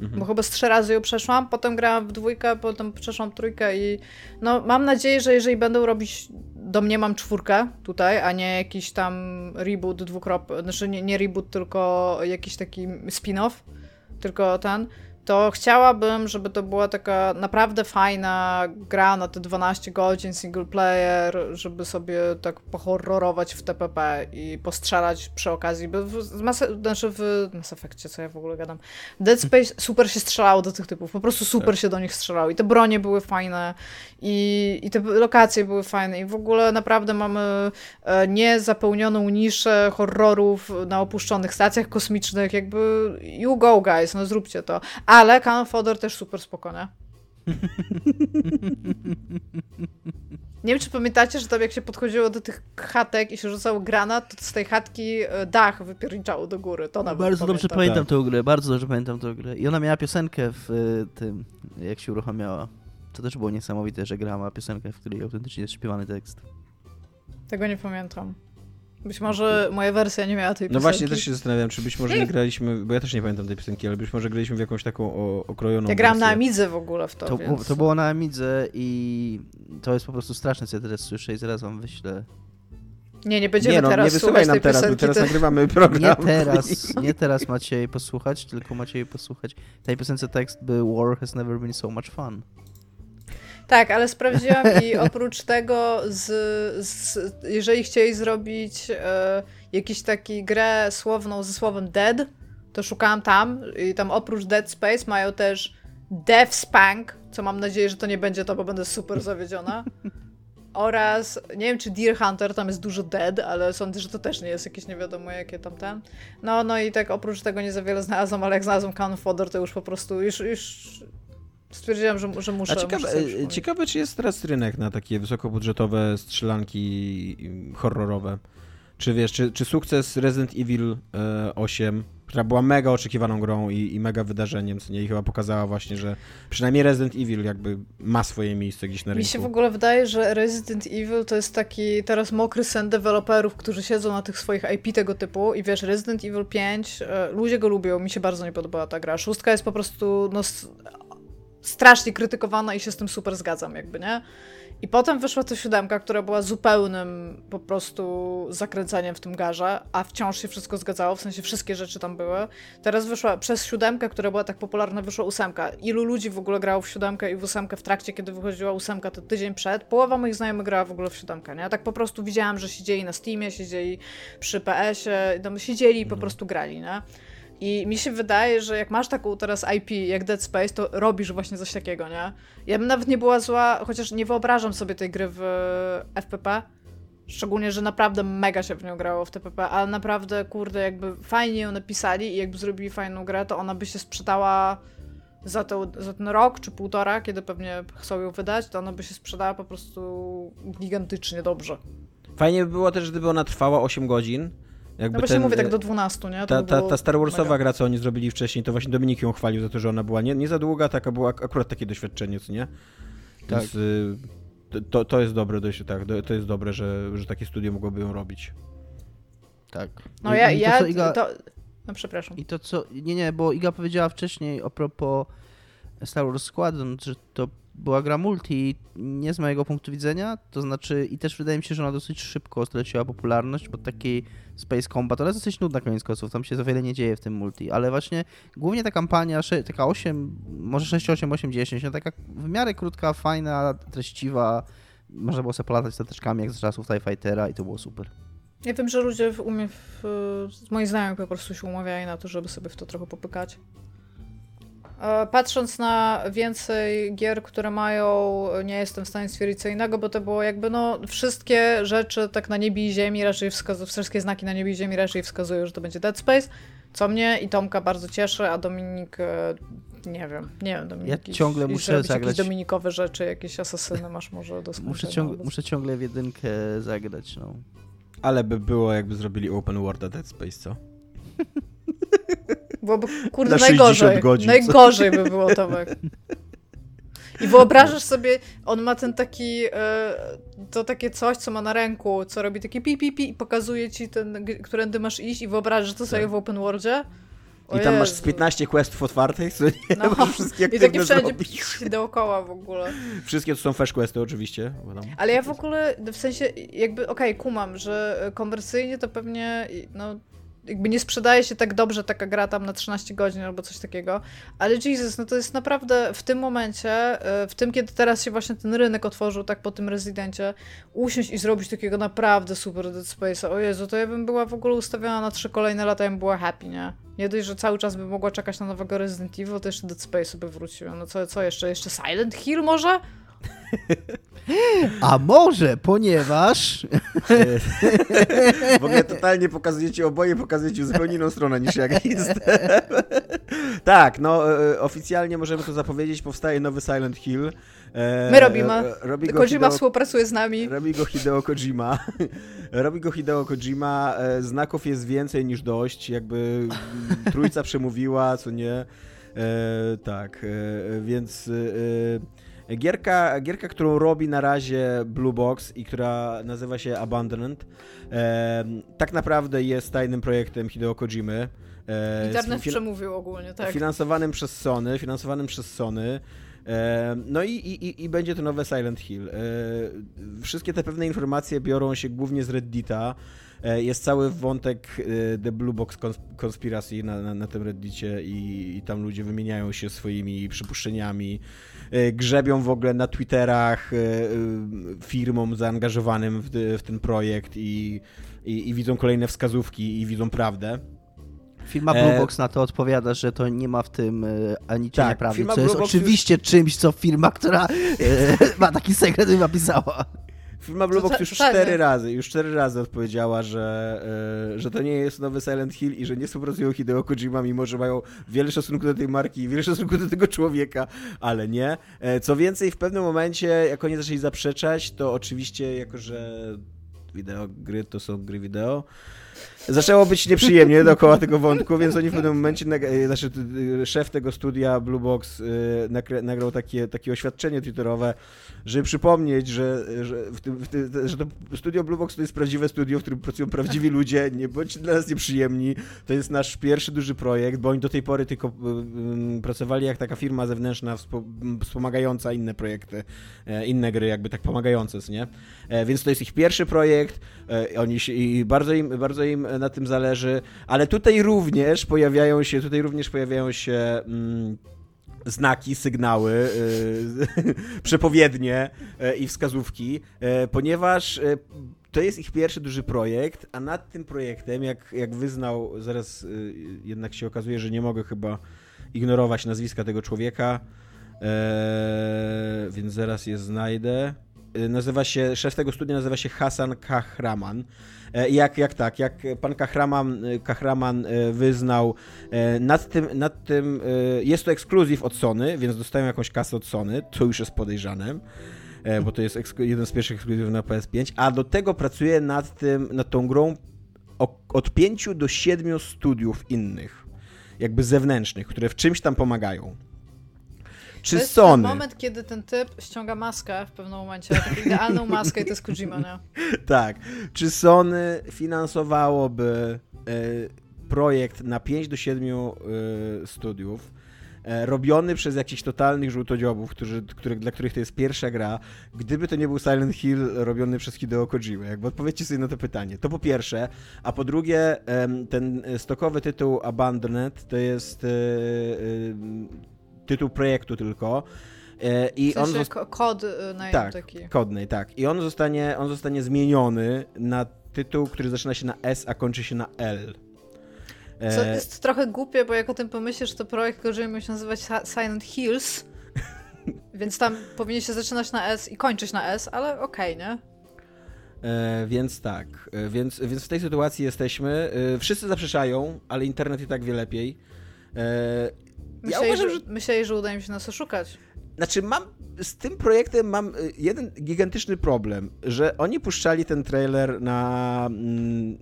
mhm. bo chyba z trzy razy ją przeszłam, potem grałam w dwójkę, potem przeszłam trójkę i no mam nadzieję, że jeżeli będą robić domniemam czwórkę tutaj, a nie jakiś tam reboot dwukrop, znaczy nie, nie reboot, tylko jakiś taki spin-off, tylko ten, to chciałabym, żeby to była taka naprawdę fajna gra na te 12 godzin single player, żeby sobie tak pohorrorować w TPP i postrzelać przy okazji. Bo w, Mass, znaczy w Mass Effectie, co ja w ogóle gadam, Dead Space super się strzelało do tych typów, po prostu super tak. się do nich strzelało i te bronie były fajne i, i te lokacje były fajne i w ogóle naprawdę mamy e, niezapełnioną niszę horrorów na opuszczonych stacjach kosmicznych, jakby you go guys, no zróbcie to. Ale Canon Fodor też super spokojnie. Nie wiem, czy pamiętacie, że tam jak się podchodziło do tych chatek i się rzucało granat, to z tej chatki e, dach wypierniczało do góry. To nawet Bardzo dobrze pamiętam tę grę, bardzo dobrze pamiętam tę grę. I ona miała piosenkę w e, tym, jak się uruchamiała. To też było niesamowite, że gra ma piosenkę, w której autentycznie jest śpiewany tekst. Tego nie pamiętam. Być może moja wersja nie miała tej piosenki. No właśnie, też się zastanawiam, czy być może nie graliśmy, bo ja też nie pamiętam tej piosenki, ale być może graliśmy w jakąś taką o, okrojoną Ja grałam na Amidze w ogóle w to, to, więc... to było na Amidze i to jest po prostu straszne, co ja teraz słyszę i zaraz wam wyślę. Nie, nie będziemy nie, no, teraz nie wysyłaj nam teraz, bo teraz nagrywamy program. Nie teraz, nie teraz macie jej posłuchać, tylko macie jej posłuchać. Tej piosence tekst by War has never been so much fun. Tak, ale sprawdziłam i oprócz tego, z, z, jeżeli chcieli zrobić e, jakiś taki grę słowną ze słowem dead, to szukałam tam i tam oprócz Dead Space mają też Death Spank, co mam nadzieję, że to nie będzie to, bo będę super zawiedziona. Oraz, nie wiem czy Deer Hunter, tam jest dużo dead, ale sądzę, że to też nie jest jakieś nie wiadomo jakie tam ten. No, no i tak oprócz tego nie za wiele znalazłam, ale jak znalazłam Cannon Fodder, to już po prostu, już, już stwierdziłam, że, że muszę. A ciekawe, muszę ciekawe, czy jest teraz rynek na takie wysokobudżetowe strzelanki horrorowe. Czy wiesz, czy, czy sukces Resident Evil 8, e, która była mega oczekiwaną grą i, i mega wydarzeniem, co nie i chyba pokazała właśnie, że przynajmniej Resident Evil jakby ma swoje miejsce gdzieś na rynku. Mi się w ogóle wydaje, że Resident Evil to jest taki teraz mokry sen deweloperów, którzy siedzą na tych swoich IP tego typu i wiesz, Resident Evil 5, e, ludzie go lubią, mi się bardzo nie podobała ta gra. Szóstka jest po prostu no, strasznie krytykowana i się z tym super zgadzam, jakby, nie? I potem wyszła ta siódemka, która była zupełnym po prostu zakręceniem w tym garze, a wciąż się wszystko zgadzało, w sensie wszystkie rzeczy tam były. Teraz wyszła przez siódemkę, która była tak popularna, wyszła ósemka. Ilu ludzi w ogóle grało w siódemkę i w ósemkę w trakcie, kiedy wychodziła ósemka, to tydzień przed. Połowa moich znajomych grała w ogóle w siódemkę, nie? Ja tak po prostu widziałam, że siedzieli na Steamie, siedzieli przy PS-ie, tam siedzieli i po mhm. prostu grali, nie? I mi się wydaje, że jak masz taką teraz IP jak Dead Space, to robisz właśnie coś takiego, nie? Ja bym nawet nie była zła, chociaż nie wyobrażam sobie tej gry w FPP. Szczególnie, że naprawdę mega się w nią grało w TPP, ale naprawdę, kurde, jakby fajnie ją napisali i jakby zrobili fajną grę, to ona by się sprzedała za, to, za ten rok czy półtora, kiedy pewnie chcą ją wydać, to ona by się sprzedała po prostu gigantycznie dobrze. Fajnie by było też, gdyby ona trwała 8 godzin, Jakby No właśnie ten, mówię tak e, do 12, nie? To Ta, ta, ta Star Warsowa mega. gra, co oni zrobili wcześniej, to właśnie Dominik ją chwalił za to, że ona była nie, nie za długa, taka była ak- akurat takie doświadczenie, co nie? Tak. Więc y, to, to jest dobre, dość, tak, to jest dobre, że, że takie studio mogłoby ją robić. Tak. No I- ja, i to, ja co Iga, to... No przepraszam. I to co. Nie, nie, bo Iga powiedziała wcześniej a propos Star Wars Squadron, że to była gra multi, nie z mojego punktu widzenia, to znaczy i też wydaje mi się, że ona dosyć szybko straciła popularność, bo taki Space Combat, ona jest dosyć nudna koniec końców, tam się za wiele nie dzieje w tym multi, ale właśnie głównie ta kampania, taka 8, może 6, 8, 8, 10, no taka w miarę krótka, fajna, treściwa, można było sobie polatać stateczkami jak z czasów TIE Fightera i to było super. Ja wiem, że ludzie w umie, w, moi znajomi po prostu się umawiają na to, żeby sobie w to trochę popykać. E, Patrząc na więcej gier, które mają, nie jestem w stanie stwierdzić co innego, bo to było jakby no wszystkie rzeczy tak na niebie i ziemi raczej wskazują, wszystkie znaki na niebie i ziemi raczej wskazują, że to będzie Dead Space, co mnie i Tomka bardzo cieszy, a Dominik e, nie wiem, nie wiem, Dominik. Ja ciągle iść muszę zagrać- jakieś dominikowe rzeczy, jakieś asasyny masz może do Muszę, skończenia ciągle, albo- muszę ciągle w jedynkę zagrać, no. Ale by było, jakby zrobili open world Dead Space, co? Byłoby, kurde, Na 60 najgorzej. godzin? Najgorzej by było, Tomek. I wyobrażasz sobie, on ma ten taki, e, to takie coś, co ma na ręku, co robi takie pi, pi, pi i pokazuje ci, ten, którędy masz iść i wyobrażasz to sobie Tak. w open worldzie? O I tam masz z Jezu. 15 questów otwartych, co nie? No. Wszystkie I takie wszędzie dookoła w ogóle. Wszystkie to są flash questy oczywiście. Ale ja w ogóle, w sensie, jakby, okej, kumam, że komercyjnie to pewnie, no, jakby nie sprzedaje się tak dobrze taka gra tam na 13 godzin albo coś takiego, ale Jesus, no to jest naprawdę w tym momencie, e, w tym, kiedy teraz się właśnie ten rynek otworzył, tak po tym rezydencie, usiąść i zrobić takiego naprawdę super Dead Space'a, o Jezu, to ja bym była w ogóle ustawiona na trzy kolejne lata, ja bym była happy, nie? Nie dość, że cały czas bym mogła czekać na nowego Resident Evil, to jeszcze Dead Space'u by wróciło. No co, co jeszcze? Jeszcze Silent Hill może? A może, ponieważ... W ogóle totalnie pokazujecie oboje, pokazujecie zupełnie inną stronę niż jak jest. tak, no e, oficjalnie możemy to zapowiedzieć, powstaje nowy Silent Hill. E, My robimy. e, Robi go Kojima Hideo, współpracuje z nami. robi go Hideo Kojima. robi go Hideo Kojima. E, Znaków jest więcej niż dość, jakby trójca przemówiła, co nie. E, tak, e, więc... E, Gierka, gierka, którą robi na razie Blue Box i która nazywa się Abandoned, e, tak naprawdę jest tajnym projektem Hideo Kojimy. E, Internet fin- przemówił ogólnie, tak. Finansowanym przez Sony, finansowanym przez Sony. E, no i, i, i- i będzie to nowe Silent Hill. E, wszystkie te pewne informacje biorą się głównie z Reddita. E, jest cały wątek e, The Blue Box Conspiracy na, na, na tym Reddicie i, i tam ludzie wymieniają się swoimi przypuszczeniami, e, grzebią w ogóle na Twitterach firmom zaangażowanym w, w ten projekt i, i, i widzą kolejne wskazówki i widzą prawdę. Firma Blue Box na to odpowiada, że to nie ma w tym ani cienia Tak, prawdy, co jest Box oczywiście czymś, co firma, która ma taki sekret, napisała. Firma Blue Box już totalnie. cztery razy, już cztery razy odpowiedziała, że, e, że to nie jest nowy Silent Hill i że nie współpracują Hideo Kojima, mimo że mają wiele szacunku do tej marki i wiele szacunku do tego człowieka, ale nie. E, co więcej, w pewnym momencie, jak oni zaczęli zaprzeczać, to oczywiście, jako że wideo gry to są gry wideo, Zaczęło być nieprzyjemnie dookoła tego wątku, więc oni w pewnym momencie, e, znaczy szef tego studia Blue Box e, nagrał takie, takie oświadczenie twitterowe, żeby przypomnieć, że, że, w tym, w tym, że to studio Blue Box to jest prawdziwe studio, w którym pracują prawdziwi ludzie, nie bądźcie dla nas nieprzyjemni, to jest nasz pierwszy duży projekt, bo oni do tej pory tylko y, pracowali jak taka firma zewnętrzna wspomagająca inne projekty, e, inne gry jakby tak pomagające, nie? E, Więc to jest ich pierwszy projekt, e, oni się, i bardzo im, bardzo im na tym zależy, ale tutaj również pojawiają się, tutaj również pojawiają się mm, znaki, sygnały, y, przepowiednie e, i wskazówki, e, ponieważ to jest ich pierwszy duży projekt, a nad tym projektem, jak, jak wyznał, zaraz y, jednak się okazuje, że nie mogę chyba ignorować nazwiska tego człowieka, e, więc zaraz je znajdę. E, Nazywa się, szef tego studia nazywa się Hasan Kahraman. E, Jak, jak tak, jak pan Kahraman, e, Kahraman e, wyznał, e, nad tym, nad tym jest to ekskluzyw od Sony, więc dostają jakąś kasę od Sony, co już jest podejrzanym, e, bo to jest jeden z pierwszych ekskluzywów na PS5, a do tego pracuje nad tym, nad tą grą od 5 do 7 studiów innych, jakby zewnętrznych, które w czymś tam pomagają. Czy to jest Sony... ten moment, kiedy ten typ ściąga maskę w pewnym momencie, taką idealną maskę i to jest Kojima, nie? tak. Czy Sony finansowałoby e, projekt na 5 do 7 e, studiów, e, robiony przez jakichś totalnych żółtodziobów, którzy, których, dla których to jest pierwsza gra, gdyby to nie był Silent Hill robiony przez Hideo Kojima? Jakby odpowiedzcie sobie na to pytanie. To po pierwsze, a po drugie ten stokowy tytuł Abandoned to jest tytuł projektu tylko. E, I w sensie on ko- kod na tak, taki. kodnej, tak. I on zostanie, on zostanie zmieniony na tytuł, który zaczyna się na S, a kończy się na L. Co E, jest trochę głupie, bo jak o tym pomyślisz, to projekt Kojima się nazywać Silent Hills, więc tam powinien się zaczynać na S i kończyć na S, ale okej, nie? e, więc tak, e, więc, więc w tej sytuacji jesteśmy. E, wszyscy zaprzeczają, ale internet i tak wie lepiej. E, ja uważam, że, że uda im się nas oszukać. Znaczy, mam z tym projektem mam y, jeden gigantyczny problem, że oni puszczali ten trailer na mm,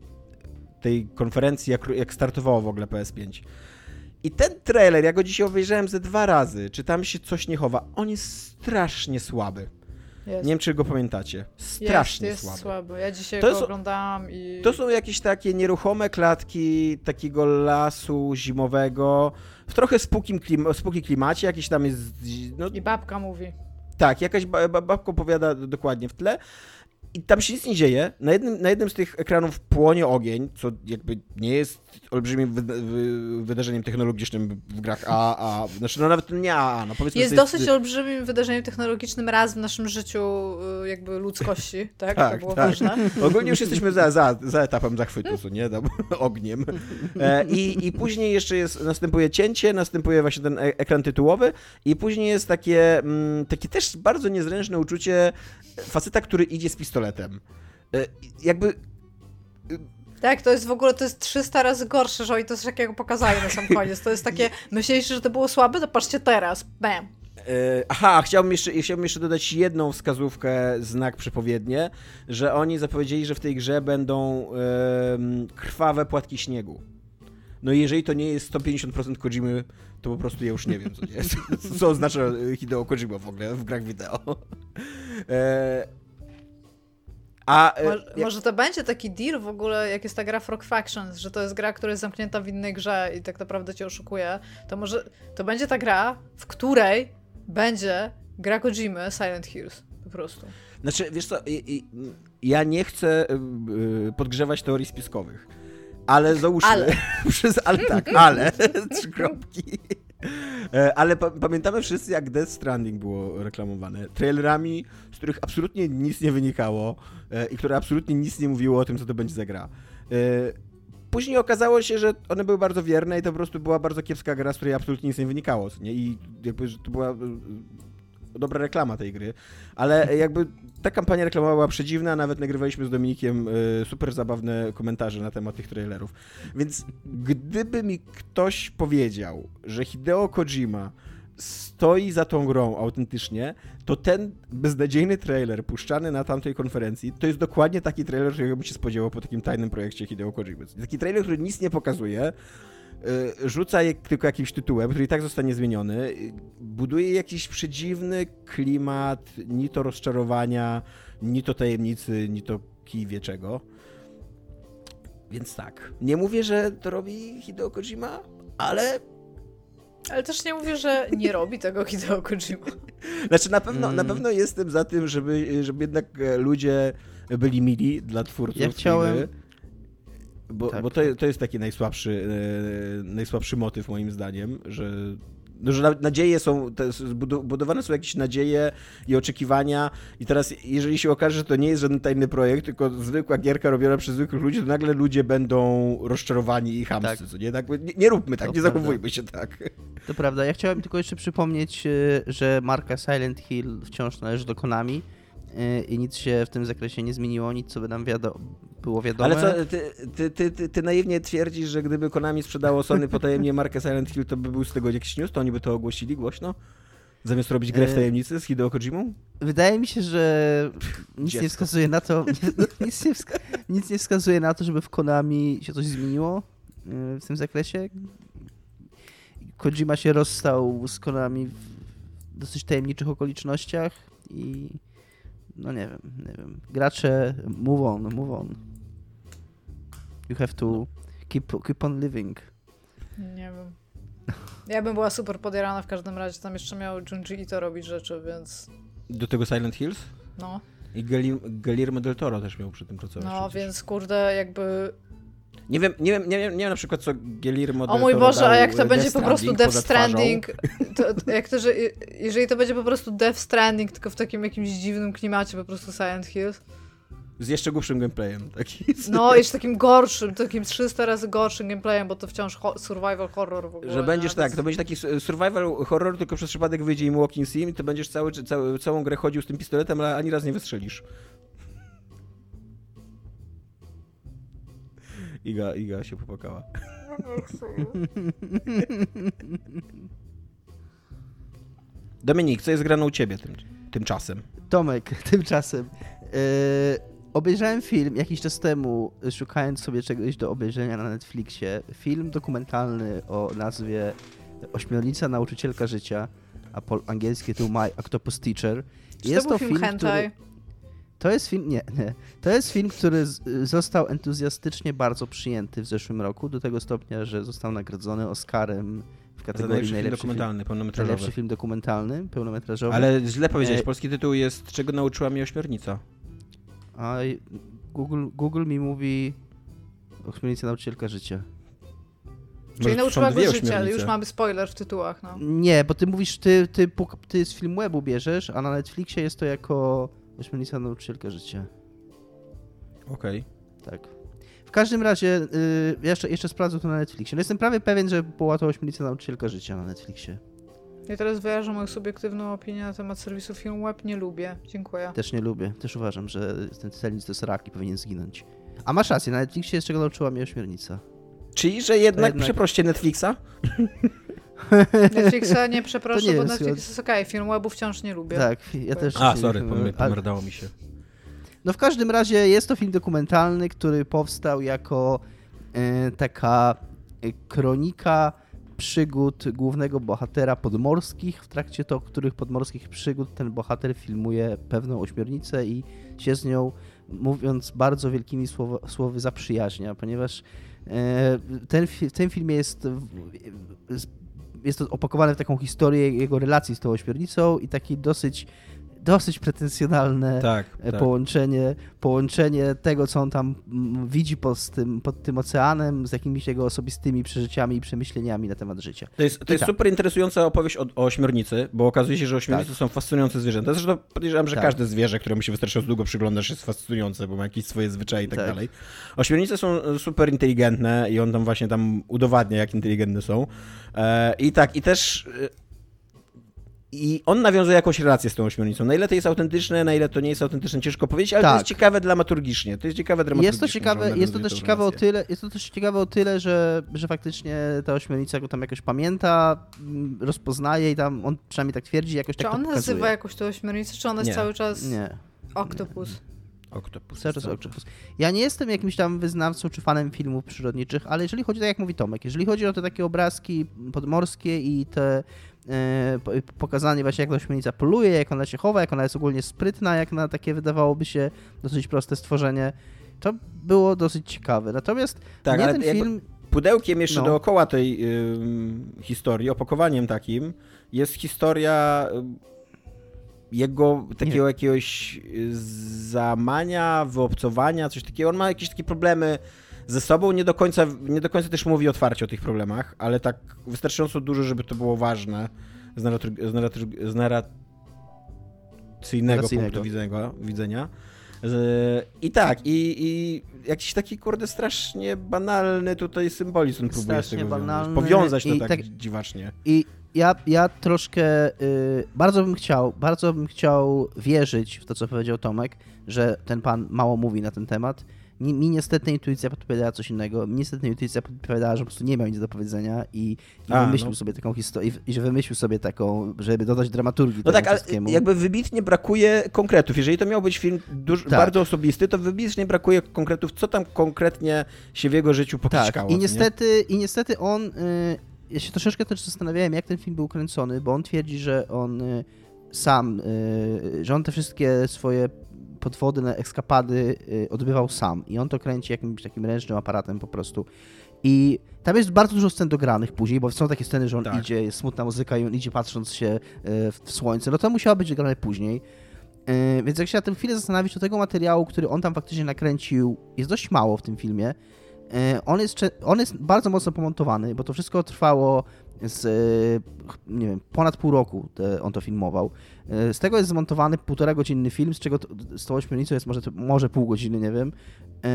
tej konferencji, jak, jak startowało w ogóle PS5. I ten trailer, ja go dzisiaj obejrzałem ze dwa razy, czy tam się coś nie chowa. On jest strasznie słaby. Jest. Nie wiem, czy go pamiętacie. Strasznie jest, jest słaby. słaby. Ja dzisiaj To go jest- oglądałam i... To są jakieś takie nieruchome klatki takiego lasu zimowego, w trochę spukim klim spuki klimacie, jakieś tam jest... No, I babka mówi. Tak, jakaś ba- babka opowiada dokładnie w tle. I tam się nic nie dzieje. Na jednym, na jednym z tych ekranów płonie ogień, co jakby nie jest olbrzymim wy- wy- wydarzeniem technologicznym w grach A, a znaczy no nawet nie A, no powiedzmy Jest to dosyć olbrzymim wydarzeniem technologicznym raz w naszym życiu y, jakby ludzkości, tak? Tak, to było tak. ważne. Ogólnie już jesteśmy za, za, za etapem zachwytu, co nie? Tam, ogniem. E, i, I później jeszcze jest, następuje cięcie, następuje właśnie ten e- ekran tytułowy i później jest takie, mm, takie też bardzo niezręczne uczucie faceta, który idzie z pistoletem. E, jakby Tak, to jest w ogóle, to jest 300 razy gorsze, że oni to coś takiego pokazali na sam koniec. To jest takie, myśleliście, że to było słabe, to patrzcie teraz, bam. E, Aha, chciałbym jeszcze, chciałbym jeszcze dodać jedną wskazówkę, znak przepowiednie, że oni zapowiedzieli, że w tej grze będą em, krwawe płatki śniegu. No i jeżeli to nie jest 150% Kojimy, to po prostu ja już nie wiem, co nie jest. Co oznacza Hideo Kojima w ogóle w grach wideo. E, a e, Może, jak- może to będzie taki deal w ogóle, jak jest ta gra Frog Factions, że to jest gra, która jest zamknięta w innej grze i tak naprawdę cię oszukuje, to może to będzie ta gra, w której będzie gra Kojimy Silent Hills. Po prostu. Znaczy, wiesz co, ja nie chcę y, y, podgrzewać teorii spiskowych, ale załóżmy, Ale. przez, ale tak, ale, trzy kropki. E, Ale pa pamiętamy wszyscy, jak Death Stranding było reklamowane. Trailerami, z których absolutnie nic nie wynikało e, i które absolutnie nic nie mówiło o tym, co to będzie za gra. E, Później okazało się, że one były bardzo wierne i to po prostu była bardzo kiepska gra, z której absolutnie nic nie wynikało. Nie? I jakby to była dobra reklama tej gry, ale jakby ta kampania reklamowa była przedziwna, nawet nagrywaliśmy z Dominikiem e, super zabawne komentarze na temat tych trailerów. Więc gdyby mi ktoś powiedział, że Hideo Kojima stoi za tą grą autentycznie, to ten beznadziejny trailer puszczany na tamtej konferencji, to jest dokładnie taki trailer, którego bym się spodziewał po takim tajnym projekcie Hideo Kojimy. Taki trailer, który nic nie pokazuje, y, rzuca je tylko jakimś tytułem, który i tak zostanie zmieniony, y, buduje jakiś przedziwny klimat, ni to rozczarowania, ni to tajemnicy, ni to kij wie czego. Więc tak, nie mówię, że to robi Hideo Kojima, ale Ale też nie mówię, że nie robi tego Hideo Kojima. Znaczy na pewno, Mm. na pewno jestem za tym, żeby, żeby jednak e, ludzie byli mili dla twórców. Ja chciałem- gry, Bo, Tak. bo to, to jest taki najsłabszy, e, najsłabszy motyw moim zdaniem, że, no, że na- nadzieje są, budowane są jakieś nadzieje i oczekiwania i teraz jeżeli się okaże, że to nie jest żaden tajny projekt, tylko zwykła gierka robiona przez zwykłych ludzi, to nagle ludzie będą rozczarowani i chamscy, Tak. co nie? Tak, nie, nie róbmy tak, To nie prawda. zachowujmy się tak. To prawda. Ja chciałem tylko jeszcze przypomnieć, y, że marka Silent Hill wciąż należy do Konami i nic się w tym zakresie nie zmieniło, nic co by nam wiado- było wiadome. Ale co, ty, ty, ty, ty, ty naiwnie twierdzisz, że gdyby Konami sprzedało Sony potajemnie markę Silent Hill, to by był z tego jakiś news, to oni by to ogłosili głośno? Zamiast robić grę w E, tajemnicy z Hideo Kojimą? Wydaje mi się, że nic nie wskazuje na to, nic nie, wska nic nie wskazuje na to, żeby w Konami się coś zmieniło y, w tym zakresie. Kojima się rozstał z Konami w dosyć tajemniczych okolicznościach i no nie wiem, nie wiem. Gracze move on, move on. You have to keep, keep on living. Nie wiem. Ja bym była super podjarana w każdym razie. Tam jeszcze miał Junji Ito robić rzeczy, więc Do tego Silent Hills? no. I Guillermo- Guillermo del Toro też miał przy tym pracować. No, przecież. więc kurde, jakby... Nie wiem, nie wiem, nie wiem, nie wiem na przykład co Guillermo O mój Boże, a jak to będzie Death po prostu Death. Stranding, to, to jak to, że jeżeli to będzie po prostu Death Stranding, tylko w takim jakimś dziwnym klimacie, po prostu Silent Hills, Z jeszcze głupszym gameplayem. Taki. no jeszcze takim gorszym, takim 300 razy gorszym gameplayem, bo to wciąż ho- survival horror w ogóle. Że będziesz tak, to będzie taki survival horror, tylko przez przypadek wyjdzie im walking sim i to będziesz cały, cały, całą grę chodził z tym pistoletem, ale ani raz nie wystrzelisz. Iga, Iga się popłakała. Dominik, co jest grane u ciebie tym, tymczasem? Tomek, tymczasem. Yy, obejrzałem film jakiś czas temu, szukając sobie czegoś do obejrzenia na Netflixie. Film dokumentalny o nazwie Ośmiornica Nauczycielka Życia, a po angielskie to My Octopus Teacher. Czy to był film hentai? To jest film, nie, nie. To jest film, który z, został entuzjastycznie bardzo przyjęty w zeszłym roku, do tego stopnia, że został nagrodzony Oscarem w kategorii najlepszy najlepszy film, dokumentalny, pełnometrażowy. najlepszy film dokumentalny, pełnometrażowy. Ale źle powiedziałeś, E, polski tytuł jest Czego nauczyła mnie ośmiornica? A Google, Google mi mówi Ośmiornica Nauczycielka Życia. Czyli nauczyła go życia, ale ośmiornice. już mamy spoiler w tytułach, no. Nie, bo ty mówisz, ty, ty, ty z Filmwebu bierzesz, a na Netflixie jest to jako Ośmiornica Nauczycielka Życia. Okej. Tak. W każdym razie, y, jeszcze, jeszcze sprawdzę to na Netflixie. No jestem prawie pewien, że była to Ośmiornica Nauczycielka Życia na Netflixie. I teraz wyrażę moją subiektywną opinię na temat serwisu Filmweb. Nie lubię. Dziękuję. Też nie lubię. Też uważam, że ten celnik to jest rak i powinien zginąć. A masz rację, na Netflixie jest czego nauczyła mnie Ośmiornica. Czyli, że jednak, jednak- przeproście Netflixa? Netflixa nie przeproszę, To nie bo Netflix Scott. jest okej. Filmwebu wciąż nie lubię. Tak, ja też... A, nie- sorry, pomyl- pomerdało mi się. No w każdym razie jest to film dokumentalny, który powstał jako e, taka e, kronika przygód głównego bohatera podmorskich, w trakcie to których podmorskich przygód ten bohater filmuje pewną ośmiornicę i się z nią, mówiąc bardzo wielkimi słowo, słowy, zaprzyjaźnia, ponieważ e, ten, w tym filmie jest, jest to opakowane w taką historię jego relacji z tą ośmiornicą i taki dosyć dosyć pretensjonalne Tak, e, tak. połączenie, połączenie tego, co on tam widzi pod tym, pod tym oceanem, z jakimiś jego osobistymi przeżyciami i przemyśleniami na temat życia. To jest, to I jest tak. super interesująca opowieść o, o ośmiornicy, bo okazuje się, że ośmiornice są fascynujące zwierzęta. Zresztą podejrzewam, że Tak. każde zwierzę, któremu się wystarczająco długo przyglądasz, jest fascynujące, bo ma jakieś swoje zwyczaje i tak, Tak. dalej. Ośmiornice są e, super inteligentne i on tam właśnie tam udowadnia, jak inteligentne są. E, I tak, i też... I on nawiązuje jakąś relację z tą ośmiornicą. Na ile to jest autentyczne, na ile to nie jest autentyczne, ciężko powiedzieć, ale to Tak. jest ciekawe dramaturgicznie. To jest ciekawe dramaturgicznie. Jest to ciekawe, on jest to też ciekawe o tyle, jest to też ciekawe o tyle, że, że faktycznie ta ośmiornica go tam jakoś pamięta, mm, rozpoznaje i tam on przynajmniej tak twierdzi, jakoś Czy tak on to nazywa jakoś tą ośmiornicę, czy ona jest Nie. cały czas Nie. Octopus? Octopus. Cały czas Octopus. Ja nie jestem jakimś tam wyznawcą czy fanem filmów przyrodniczych, ale jeżeli chodzi, tak jak mówi Tomek, jeżeli chodzi o te takie obrazki podmorskie i te pokazanie właśnie jak ta ośmiornica poluje, jak ona się chowa, jak ona jest ogólnie sprytna, jak na takie wydawałoby się dosyć proste stworzenie, to było dosyć ciekawe. Natomiast Tak, mnie ten film... pudełkiem jeszcze No. dookoła tej ym, historii, opakowaniem takim, jest historia ym, jego takiego jakiegoś y, zamania, wyobcowania, coś takiego. On ma jakieś takie problemy ze sobą, nie do końca, nie do końca też mówi otwarcie o tych problemach, ale tak wystarczająco dużo, żeby to było ważne z, narrator- z, narrator- z narracyjnego punktu widzenia. widzenia. I tak, i, i jakiś taki, kurde, strasznie banalny tutaj symbolizm próbuje z tego banalny Powiązać to tak, tak- dziwacznie. I ja, ja troszkę y, bardzo bym chciał, bardzo bym chciał wierzyć w to, co powiedział Tomek, że ten pan mało mówi na ten temat. Mi, mi niestety intuicja podpowiadała coś innego. Mi niestety intuicja podpowiadała, że po prostu nie miał nic do powiedzenia i, i A, wymyślił no. sobie taką historię, i, i że wymyślił sobie taką, żeby dodać dramaturgii No tak, ale jakby wybitnie brakuje konkretów. Jeżeli to miał być film duż, Tak. bardzo osobisty, to wybitnie brakuje konkretów, co tam konkretnie się w jego życiu Tak, pokiszkało. i co nie? niestety, i niestety on, y, ja się troszeczkę też zastanawiałem, jak ten film był kręcony, bo on twierdzi, że on y, sam, y, że on te wszystkie swoje podwody, ekskapady y, odbywał sam i on to kręci jakimś takim ręcznym aparatem po prostu. I tam jest bardzo dużo scen dogranych później, bo są takie sceny, że on Tak. idzie, jest smutna muzyka i on idzie patrząc się y, w słońce. No to musiało być grane później. Yy, Więc jak się na tym chwilę zastanowić, to tego materiału, który on tam faktycznie nakręcił, jest dość mało w tym filmie. On jest, on jest bardzo mocno pomontowany, bo to wszystko trwało z, nie wiem, ponad pół roku on to filmował. Yy, Z tego jest zmontowany półtora godzinny film, z czego to, z tą ośmiornicą jest może, może pół godziny, nie wiem. Yy,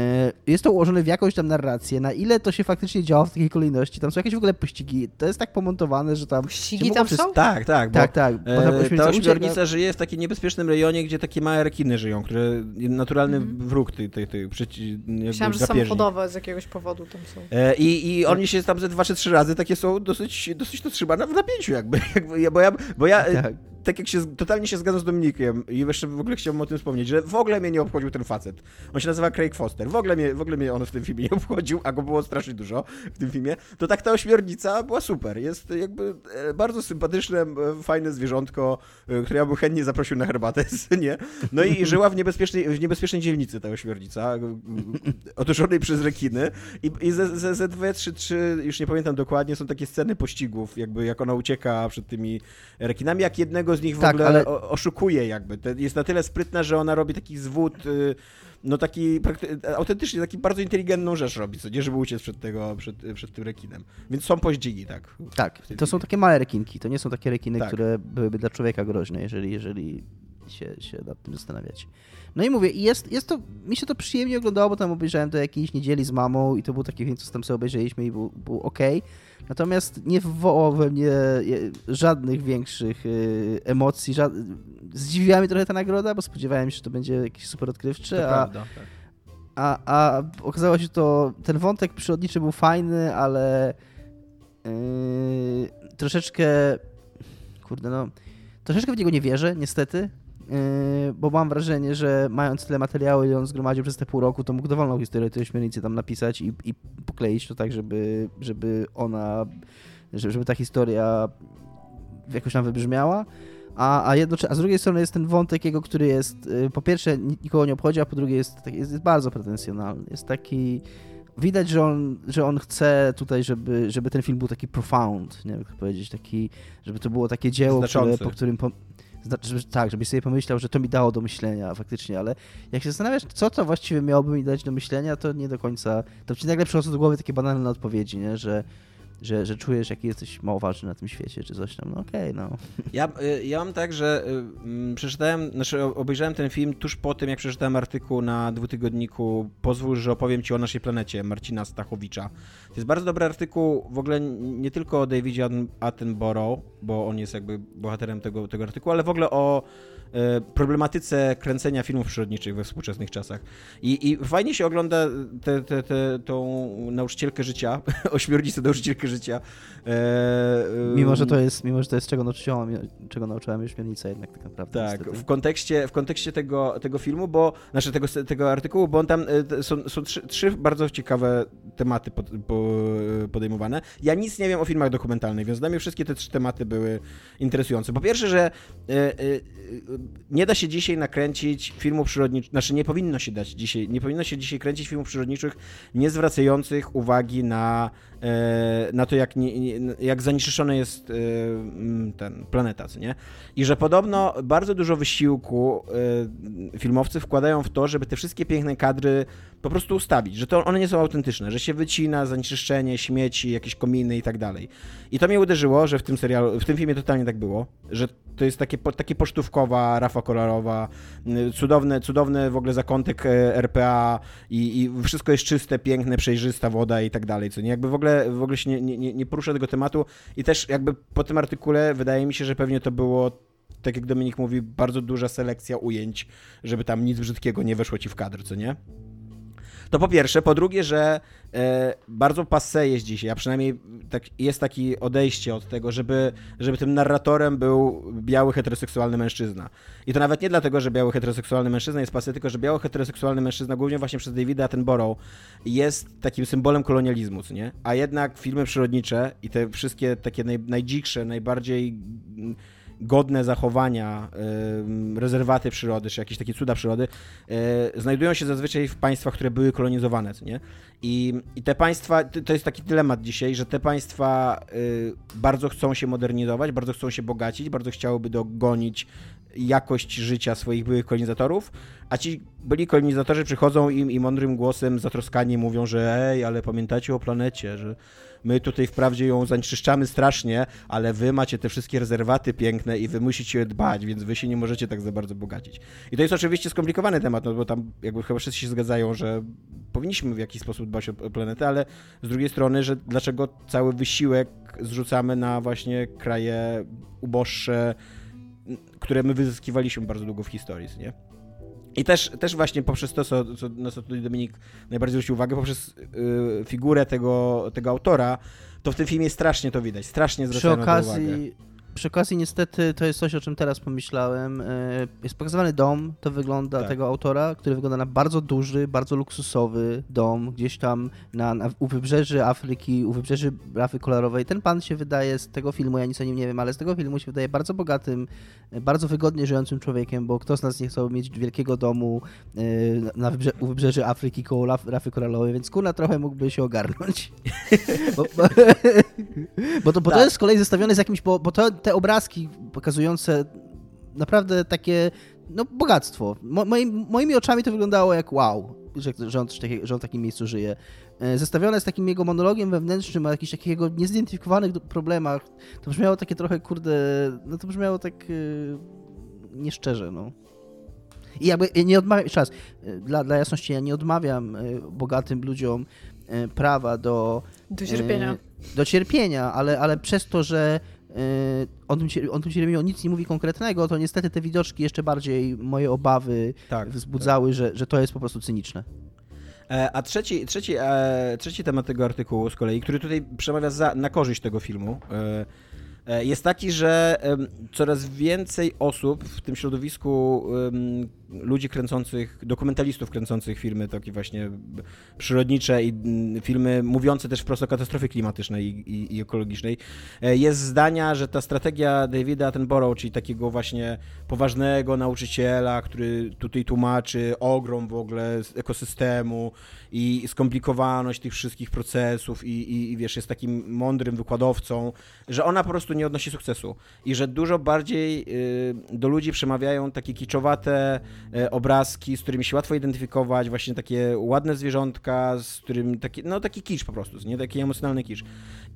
Jest to ułożone w jakąś tam narrację, na ile to się faktycznie działo w takiej kolejności. Tam są jakieś w ogóle pościgi. To jest tak pomontowane, że tam... Ścigi się tam mogło są? Tak, tak, bo Tak, tak. Bo e, ta ośmiornica ucieka- ośmiornica żyje w takim niebezpiecznym rejonie, gdzie takie małe rekiny żyją, które naturalny Mhm. wróg tej, tej, tej przeci, Myślałam, że samochodowe z jakiegoś powodu tam są. E, I, I oni się tam ze dwa czy trzy razy takie są dosyć, dosyć to trzyma w napięciu jakby, jakby ja- bo ja, bo ja e, Tak. Tak jak się, totalnie się zgadzam z Dominikiem i jeszcze w ogóle chciałbym o tym wspomnieć, że w ogóle mnie nie obchodził ten facet. On się nazywa Craig Foster. W ogóle mnie, w ogóle mnie on w tym filmie nie obchodził, a go było strasznie dużo w tym filmie. To tak ta ośmiornica była super. Jest jakby e, bardzo sympatyczne, e, fajne zwierzątko, e, które ja bym chętnie zaprosił na herbatę, nie? No i żyła w niebezpiecznej, w niebezpiecznej dzielnicy ta ośmiornica, otoczonej przez rekiny i, i ze, ze, ze dwie, trzy, trzy, już nie pamiętam dokładnie, są takie sceny pościgów, jakby jak ona ucieka przed tymi rekinami, jak jednego z nich w Tak, ogóle ale- oszukuje jakby. Jest na tyle sprytna, że ona robi taki zwód, y, no taki autentycznie taki bardzo inteligentną rzecz robi, co nie, żeby uciec przed, tego, przed, przed tym rekinem. Więc są pościgi, tak. Tak, to są takie małe rekinki, to nie są takie rekiny, Tak. które byłyby dla człowieka groźne, jeżeli, jeżeli się, się nad tym zastanawiać. No i mówię, jest, jest to, mi się to przyjemnie oglądało, bo tam obejrzałem to jakiejś niedzieli z mamą i to był taki film, co tam sobie obejrzeliśmy i był, był ok. Natomiast nie wywołał we mnie żadnych większych y, emocji. Żad... Zdziwiła mnie trochę ta nagroda, bo spodziewałem się, że to będzie jakiś super odkrywczy, To a, prawda. Tak. a, a okazało się, że to ten wątek przyrodniczy był fajny, ale yy, troszeczkę kurde no troszeczkę w niego nie wierzę, niestety. Yy, bo mam wrażenie, że mając tyle materiału, ile on zgromadził przez te pół roku, to mógł dowolną historię tej ośmiornicy tam napisać i, i pokleić to tak, żeby, żeby ona, żeby, ta historia jakoś tam wybrzmiała. A, a, jednocze- a z drugiej strony jest ten wątek jego, który jest y, po pierwsze ni- nikogo nie obchodzi, a po drugie jest, jest, jest bardzo pretensjonalny. Jest taki. Widać, że on, że on chce tutaj, żeby, żeby ten film był taki profound, nie wiem jak to powiedzieć, taki, żeby to było takie dzieło, które, po którym. Po, zna- żeby, tak, żebyś sobie pomyślał, że to mi dało do myślenia faktycznie, ale jak się zastanawiasz, co to właściwie miałoby mi dać do myślenia, to nie do końca. To ci nagle przychodzą do głowy takie banalne odpowiedzi, nie? Że, że, że czujesz, jaki jesteś mało ważny na tym świecie, czy coś tam. No okej, no. Ja, y, ja mam tak, że y, mm, przeczytałem, znaczy obejrzałem ten film tuż po tym, jak przeczytałem artykuł na dwutygodniku Pozwól, że opowiem ci o naszej planecie Marcina Stachowicza. To jest bardzo dobry artykuł w ogóle nie tylko o Davidzie Atten- Attenborough, bo on jest jakby bohaterem tego, tego artykułu, ale w ogóle o problematyce kręcenia filmów przyrodniczych we współczesnych czasach. I, i fajnie się ogląda tę te, te, tą nauczycielkę życia, ośmiornicę nauczycielkę życia. E, Mimo, że to jest, mimo, że to jest czego nauczyłam, czego nauczyłam już śmiernica jednak tak naprawdę. Tak, niestety. w kontekście, w kontekście tego, tego filmu, bo, znaczy tego, tego artykułu, bo on tam e, są, są trzy, trzy bardzo ciekawe tematy pod, po, podejmowane. Ja nic nie wiem o filmach dokumentalnych, więc dla mnie wszystkie te trzy tematy były interesujące. Po pierwsze, że e, e, e, nie da się dzisiaj nakręcić filmów przyrodniczych, znaczy nie powinno się dać dzisiaj, nie powinno się dzisiaj kręcić filmów przyrodniczych nie zwracających uwagi na, e, na to, jak, nie, jak zanieczyszczony jest e, ten planeta, co nie? I że podobno bardzo dużo wysiłku y, filmowcy wkładają w to, żeby te wszystkie piękne kadry po prostu ustawić, że to one nie są autentyczne, że się wycina zanieczyszczenie, śmieci, jakieś kominy i tak dalej. I to mnie uderzyło, że w tym serialu, w tym filmie totalnie tak było, że to jest takie, takie pocztówkowa, rafa kolorowa, y, cudowne, cudowne w ogóle zakątek e, RPA i, i wszystko jest czyste, piękne, przejrzysta woda i tak dalej, co nie? Jakby w ogóle, w ogóle się nie, nie- nie porusza tego tematu i też jakby po tym artykule wydaje mi się, że pewnie to było tak jak Dominik mówi, bardzo duża selekcja ujęć, żeby tam nic brzydkiego nie weszło ci w kadr, co nie? To po pierwsze. Po drugie, że e, bardzo passe jest dzisiaj, a przynajmniej tak, jest takie odejście od tego, żeby, żeby tym narratorem był biały heteroseksualny mężczyzna. I to nawet nie dlatego, że biały heteroseksualny mężczyzna jest passe, tylko że biały heteroseksualny mężczyzna, głównie właśnie przez Davida Attenborough, jest takim symbolem kolonializmu, nie? A jednak filmy przyrodnicze i te wszystkie takie naj, najdziksze, najbardziej godne zachowania rezerwaty przyrody, czy jakieś takie cuda przyrody, y, znajdują się zazwyczaj w państwach, które były kolonizowane, nie? I, I, te państwa, to jest taki dylemat dzisiaj, że te państwa y, bardzo chcą się modernizować, bardzo chcą się bogacić, bardzo chciałyby dogonić jakość życia swoich byłych kolonizatorów, a ci byli kolonizatorzy przychodzą im i mądrym głosem zatroskani mówią, że ej, ale pamiętacie o planecie, że my tutaj wprawdzie ją zanieczyszczamy strasznie, ale wy macie te wszystkie rezerwaty piękne i wy musicie dbać, więc wy się nie możecie tak za bardzo bogacić. I to jest oczywiście skomplikowany temat, no bo tam jakby chyba wszyscy się zgadzają, że powinniśmy w jakiś sposób dbać o planetę, ale z drugiej strony, że dlaczego cały wysiłek zrzucamy na właśnie kraje uboższe, które my wyzyskiwaliśmy bardzo długo w historii, nie? I też, też właśnie poprzez to, co, co, na co tutaj Dominik najbardziej zwrócił uwagę, poprzez yy, figurę tego, tego autora, to w tym filmie strasznie to widać, strasznie zwracają na to uwagę. Przy okazji niestety to jest coś, o czym teraz pomyślałem. E, jest pokazywany dom, to wygląda tak. tego autora, który wygląda na bardzo duży, bardzo luksusowy dom, gdzieś tam na, na, u wybrzeży Afryki, u wybrzeży Rafy Kolorowej. Ten pan się wydaje z tego filmu, ja nic o nim nie wiem, ale z tego filmu się wydaje bardzo bogatym, e, bardzo wygodnie żyjącym człowiekiem, bo kto z nas nie chciał mieć wielkiego domu e, na wybrze u wybrzeży Afryki koło Rafy Koralowej, więc kurna trochę mógłby się ogarnąć. bo, bo, bo, to, bo tak. to jest z kolei zestawione z jakimś, bo, bo to te obrazki pokazujące naprawdę takie no, bogactwo. Mo, moim, moimi oczami to wyglądało jak wow, że, że, on, że on w takim miejscu żyje. E, zestawione z takim jego monologiem wewnętrznym o jakichś takiego niezidentyfikowanych problemach, to brzmiało takie trochę, kurde, no to brzmiało tak yy, nieszczerze, no. I jakby nie odmawiam, czas, e, dla, dla jasności, ja nie odmawiam bogatym ludziom prawa do... Do cierpienia. Do cierpienia, ale, ale przez to, że E, on tym, on tym Cieremio nic nie mówi konkretnego, to niestety te widoczki jeszcze bardziej moje obawy tak, wzbudzały, tak. Że, że to jest po prostu cyniczne. E, a trzeci, trzeci, e, trzeci temat tego artykułu z kolei, który tutaj przemawia za, na korzyść tego filmu, jest taki, że coraz więcej osób w tym środowisku ludzi kręcących, dokumentalistów kręcących filmy takie właśnie przyrodnicze i mm, filmy mówiące też wprost o katastrofie klimatycznej i, i, i, ekologicznej, e, jest zdania, że ta strategia Davida Attenborough, czyli takiego właśnie poważnego nauczyciela, który tutaj tłumaczy ogrom w ogóle ekosystemu i skomplikowaność tych wszystkich procesów i, i wiesz, jest takim mądrym wykładowcą, że ona po prostu nie odnosi sukcesu i że dużo bardziej y, do ludzi przemawiają takie kiczowate obrazki, z którymi się łatwo identyfikować, właśnie takie ładne zwierzątka, z którym taki, no taki kicz po prostu, nie taki emocjonalny kicz.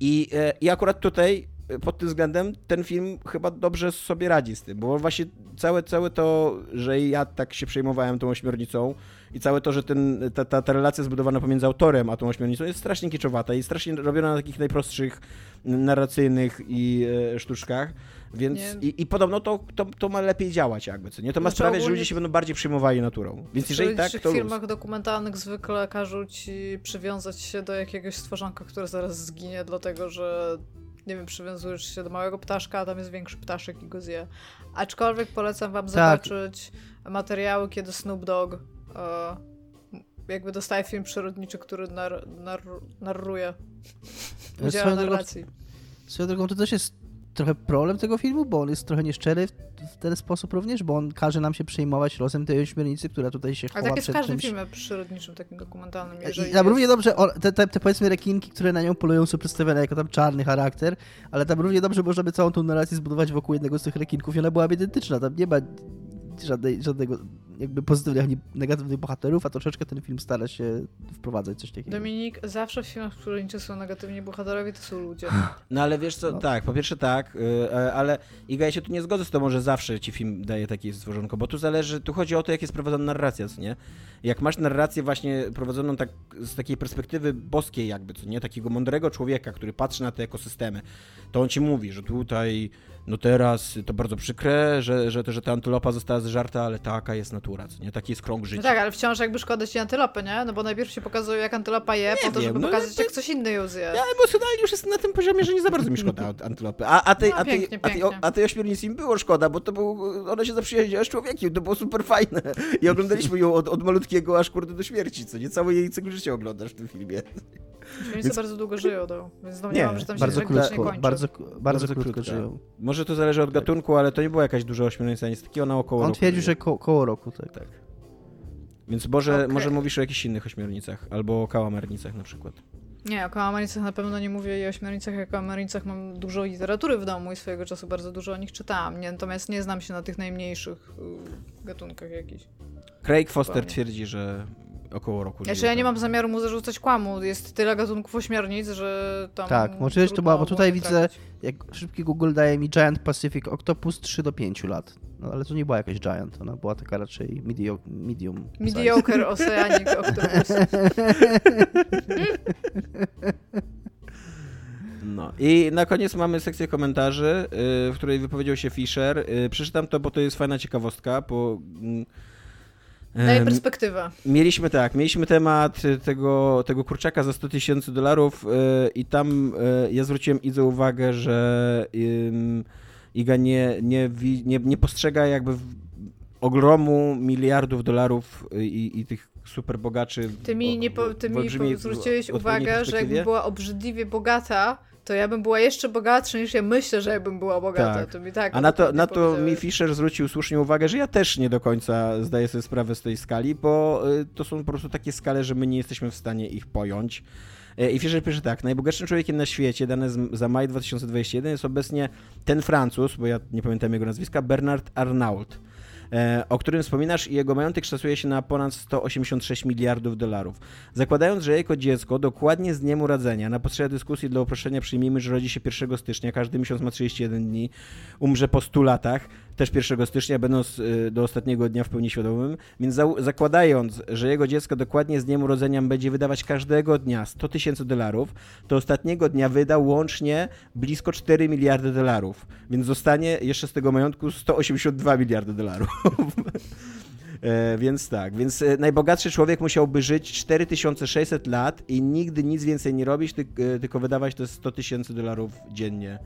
I, e, i akurat tutaj e, pod tym względem ten film chyba dobrze sobie radzi z tym, bo właśnie całe, całe to, że ja tak się przejmowałem tą ośmiornicą i całe to, że ten, ta, ta, ta relacja zbudowana pomiędzy autorem a tą ośmiornicą jest strasznie kiczowata i strasznie robiona na takich najprostszych narracyjnych i e, sztuczkach, więc i, i, podobno to, to, to, ma lepiej działać jakby, co nie? To ma znaczy, sprawiać, że ludzie się będą bardziej przejmowali naturą. Więc jeżeli tak, to... W filmach dokumentalnych zwykle każą ci przywiązać się do jakiegoś stworzonka, które zaraz zginie, dlatego że nie wiem, przywiązujesz się do małego ptaszka, a tam jest większy ptaszek i go zje. Aczkolwiek polecam wam tak. zobaczyć materiały, kiedy Snoop Dogg e, jakby dostaje film przyrodniczy, który nar, nar, narruje. Udziela narracji. Swoją drogą, to też jest trochę problem tego filmu, bo on jest trochę nieszczery w, ten sposób również, bo on każe nam się przejmować losem tej ośmiornicy, która tutaj się chowa Ale tak jest w każdym czymś... filmie przyrodniczym, takim dokumentalnym. I, tam jest... równie dobrze, te, te, te, powiedzmy rekinki, które na nią polują są przedstawione jako tam czarny charakter, ale tam równie dobrze można by całą tą narrację zbudować wokół jednego z tych rekinków i ona byłaby identyczna, tam nie ma żadnej, żadnego jakby pozytywnych, ani negatywnych bohaterów, a troszeczkę ten film stara się wprowadzać coś takiego. Dominik, zawsze w filmach, w których są negatywni bohaterowie, to są ludzie. No ale wiesz co, no. tak, po pierwsze tak, yy, ale Iga, ja się tu nie zgodzę z tobą, że zawsze ci film daje takie stworzonko, bo tu zależy, tu chodzi o to, jak jest prowadzona narracja, co nie? Jak masz narrację właśnie prowadzoną tak z takiej perspektywy boskiej jakby, co nie? Takiego mądrego człowieka, który patrzy na te ekosystemy, to on ci mówi, że tutaj no teraz to bardzo przykre, że, że, że ta antylopa została zżarta, ale taka jest natura natura, co nie? Taki jest krąg No życia. tak, ale wciąż jakby szkoda ci antylopy, nie? No bo najpierw się pokazuje, jak antylopa je, po to, wiem, żeby no, pokazać, to- jak coś inny ją zje. Ja emocjonalnie już jestem na tym poziomie, że nie za bardzo mi szkoda od antylopy. A, a, tej, No, a, tej, pięknie, a, tej, pięknie. a tej ośmiornicy im było szkoda, bo to był, ona się zaprzyjaźniła z człowiekiem, to było super fajne. I oglądaliśmy ją od, od malutkiego aż kurde do śmierci, co nie? Cały jej cykl życia oglądasz w tym filmie. Śmielnicy Więc- bardzo długo żyją, no. więc Nie, domniemam, że tam się Bardzo krótko, kończy. bardzo, bardzo, Bardzo krótko krótka. żyją. Może to zależy od gatunku, ale to nie była jakaś duża ośmiornica, nic takiego na około On roku twierdził, żyje. że ko koło roku, tak. Tak. Więc może, Okej. może mówisz o jakichś innych ośmiornicach, albo o kałamarnicach na przykład. Nie, o kałamarnicach na pewno nie mówię i o ośmiornicach. Jak o kałamarnicach mam dużo literatury w domu i swojego czasu bardzo dużo o nich czytałam. Nie, natomiast nie znam się na tych najmniejszych y, gatunkach jakichś. Craig Foster twierdzi, że około roku Znaczy ja nie mam zamiaru mu zarzucać kłamu. Jest tyle gatunków ośmiornic, że tam Tak, możliwe, że to była, bo tutaj widzę, jak szybki Google daje mi Giant Pacific Octopus 3 do 5 lat. No ale to nie była jakaś Giant, ona była taka raczej medio, medium. size. Mediocre Oceanic Octopus. No i na koniec mamy sekcję komentarzy, y, w której wypowiedział się Fisher. Y, Przeczytam to, bo to jest fajna ciekawostka, bo... Daje perspektywę. Mieliśmy tak, mieliśmy temat y, tego, tego kurczaka za 100 tysięcy dolarów y, i tam y, ja zwróciłem Idze uwagę, że Iga nie, nie, nie, nie postrzega jakby ogromu miliardów dolarów i, i tych super bogaczy. Ty mi, nie po, ty mi po, zwróciłeś uwagę, że jakbym była obrzydliwie bogata, to ja bym była jeszcze bogatsza niż ja myślę, że jakbym była bogata. Tak. To mi tak A na to, na to mi. Fisher zwrócił słusznie uwagę, że ja też nie do końca zdaję sobie sprawę z tej skali, bo y, to są po prostu takie skale, że my nie jesteśmy w stanie ich pojąć. Y, I Fisher pisze tak, najbogatszym człowiekiem na świecie, dane za maj 2021 jest obecnie ten Francuz, bo ja nie pamiętam jego nazwiska, Bernard Arnault, o którym wspominasz i jego majątek szacuje się na ponad 186 miliardów dolarów. Zakładając, że jako dziecko dokładnie z dniem urodzenia, na potrzeby dyskusji dla uproszczenia przyjmijmy, że rodzi się 1 stycznia, każdy miesiąc ma 31 dni, umrze po 100 latach, też 1 stycznia, będąc y, do ostatniego dnia w pełni świadomym, więc za, zakładając, że jego dziecko dokładnie z dniem urodzenia będzie wydawać każdego dnia 100 tysięcy dolarów, to ostatniego dnia wyda łącznie blisko 4 miliardy dolarów, więc zostanie jeszcze z tego majątku 182 miliardy dolarów. E, więc tak, więc e, najbogatszy człowiek musiałby żyć 4600 lat i nigdy nic więcej nie robić, e, tylko wydawać te 100 tysięcy dolarów dziennie,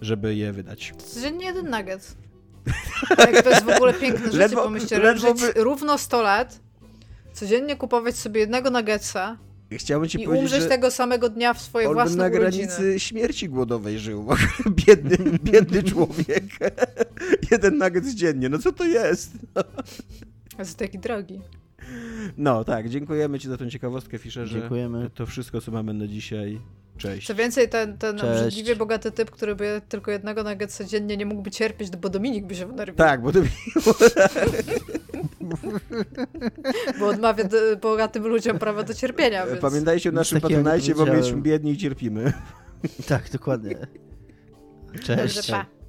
żeby je wydać. Codziennie jeden nugget. Jak to jest w ogóle piękne życie, Ledwo- pomyślcie, ledwo żyć by- równo 100 lat, codziennie kupować sobie jednego nuggetsa Chciałbym ci i powiedzieć, umrzeć że tego samego dnia w swoje on by własne na urodziny. granicy śmierci głodowej żył. biedny, biedny człowiek. Jeden nugget dziennie, no co to jest? A jest taki drogi. No tak, dziękujemy ci za tą ciekawostkę, Fischerze. Dziękujemy. To wszystko, co mamy na dzisiaj. Cześć. Co więcej, ten, ten Cześć. obrzydliwie bogaty typ, który by tylko jednego nuggetsa dziennie nie mógłby cierpieć, bo Dominik by się wnerwił. Tak, bo to Bo odmawia bogatym ludziom prawa do cierpienia, więc... Pamiętajcie o naszym patronajcie, bo my jesteśmy biedni i cierpimy. Tak, dokładnie. Cześć. Dobrze, pa.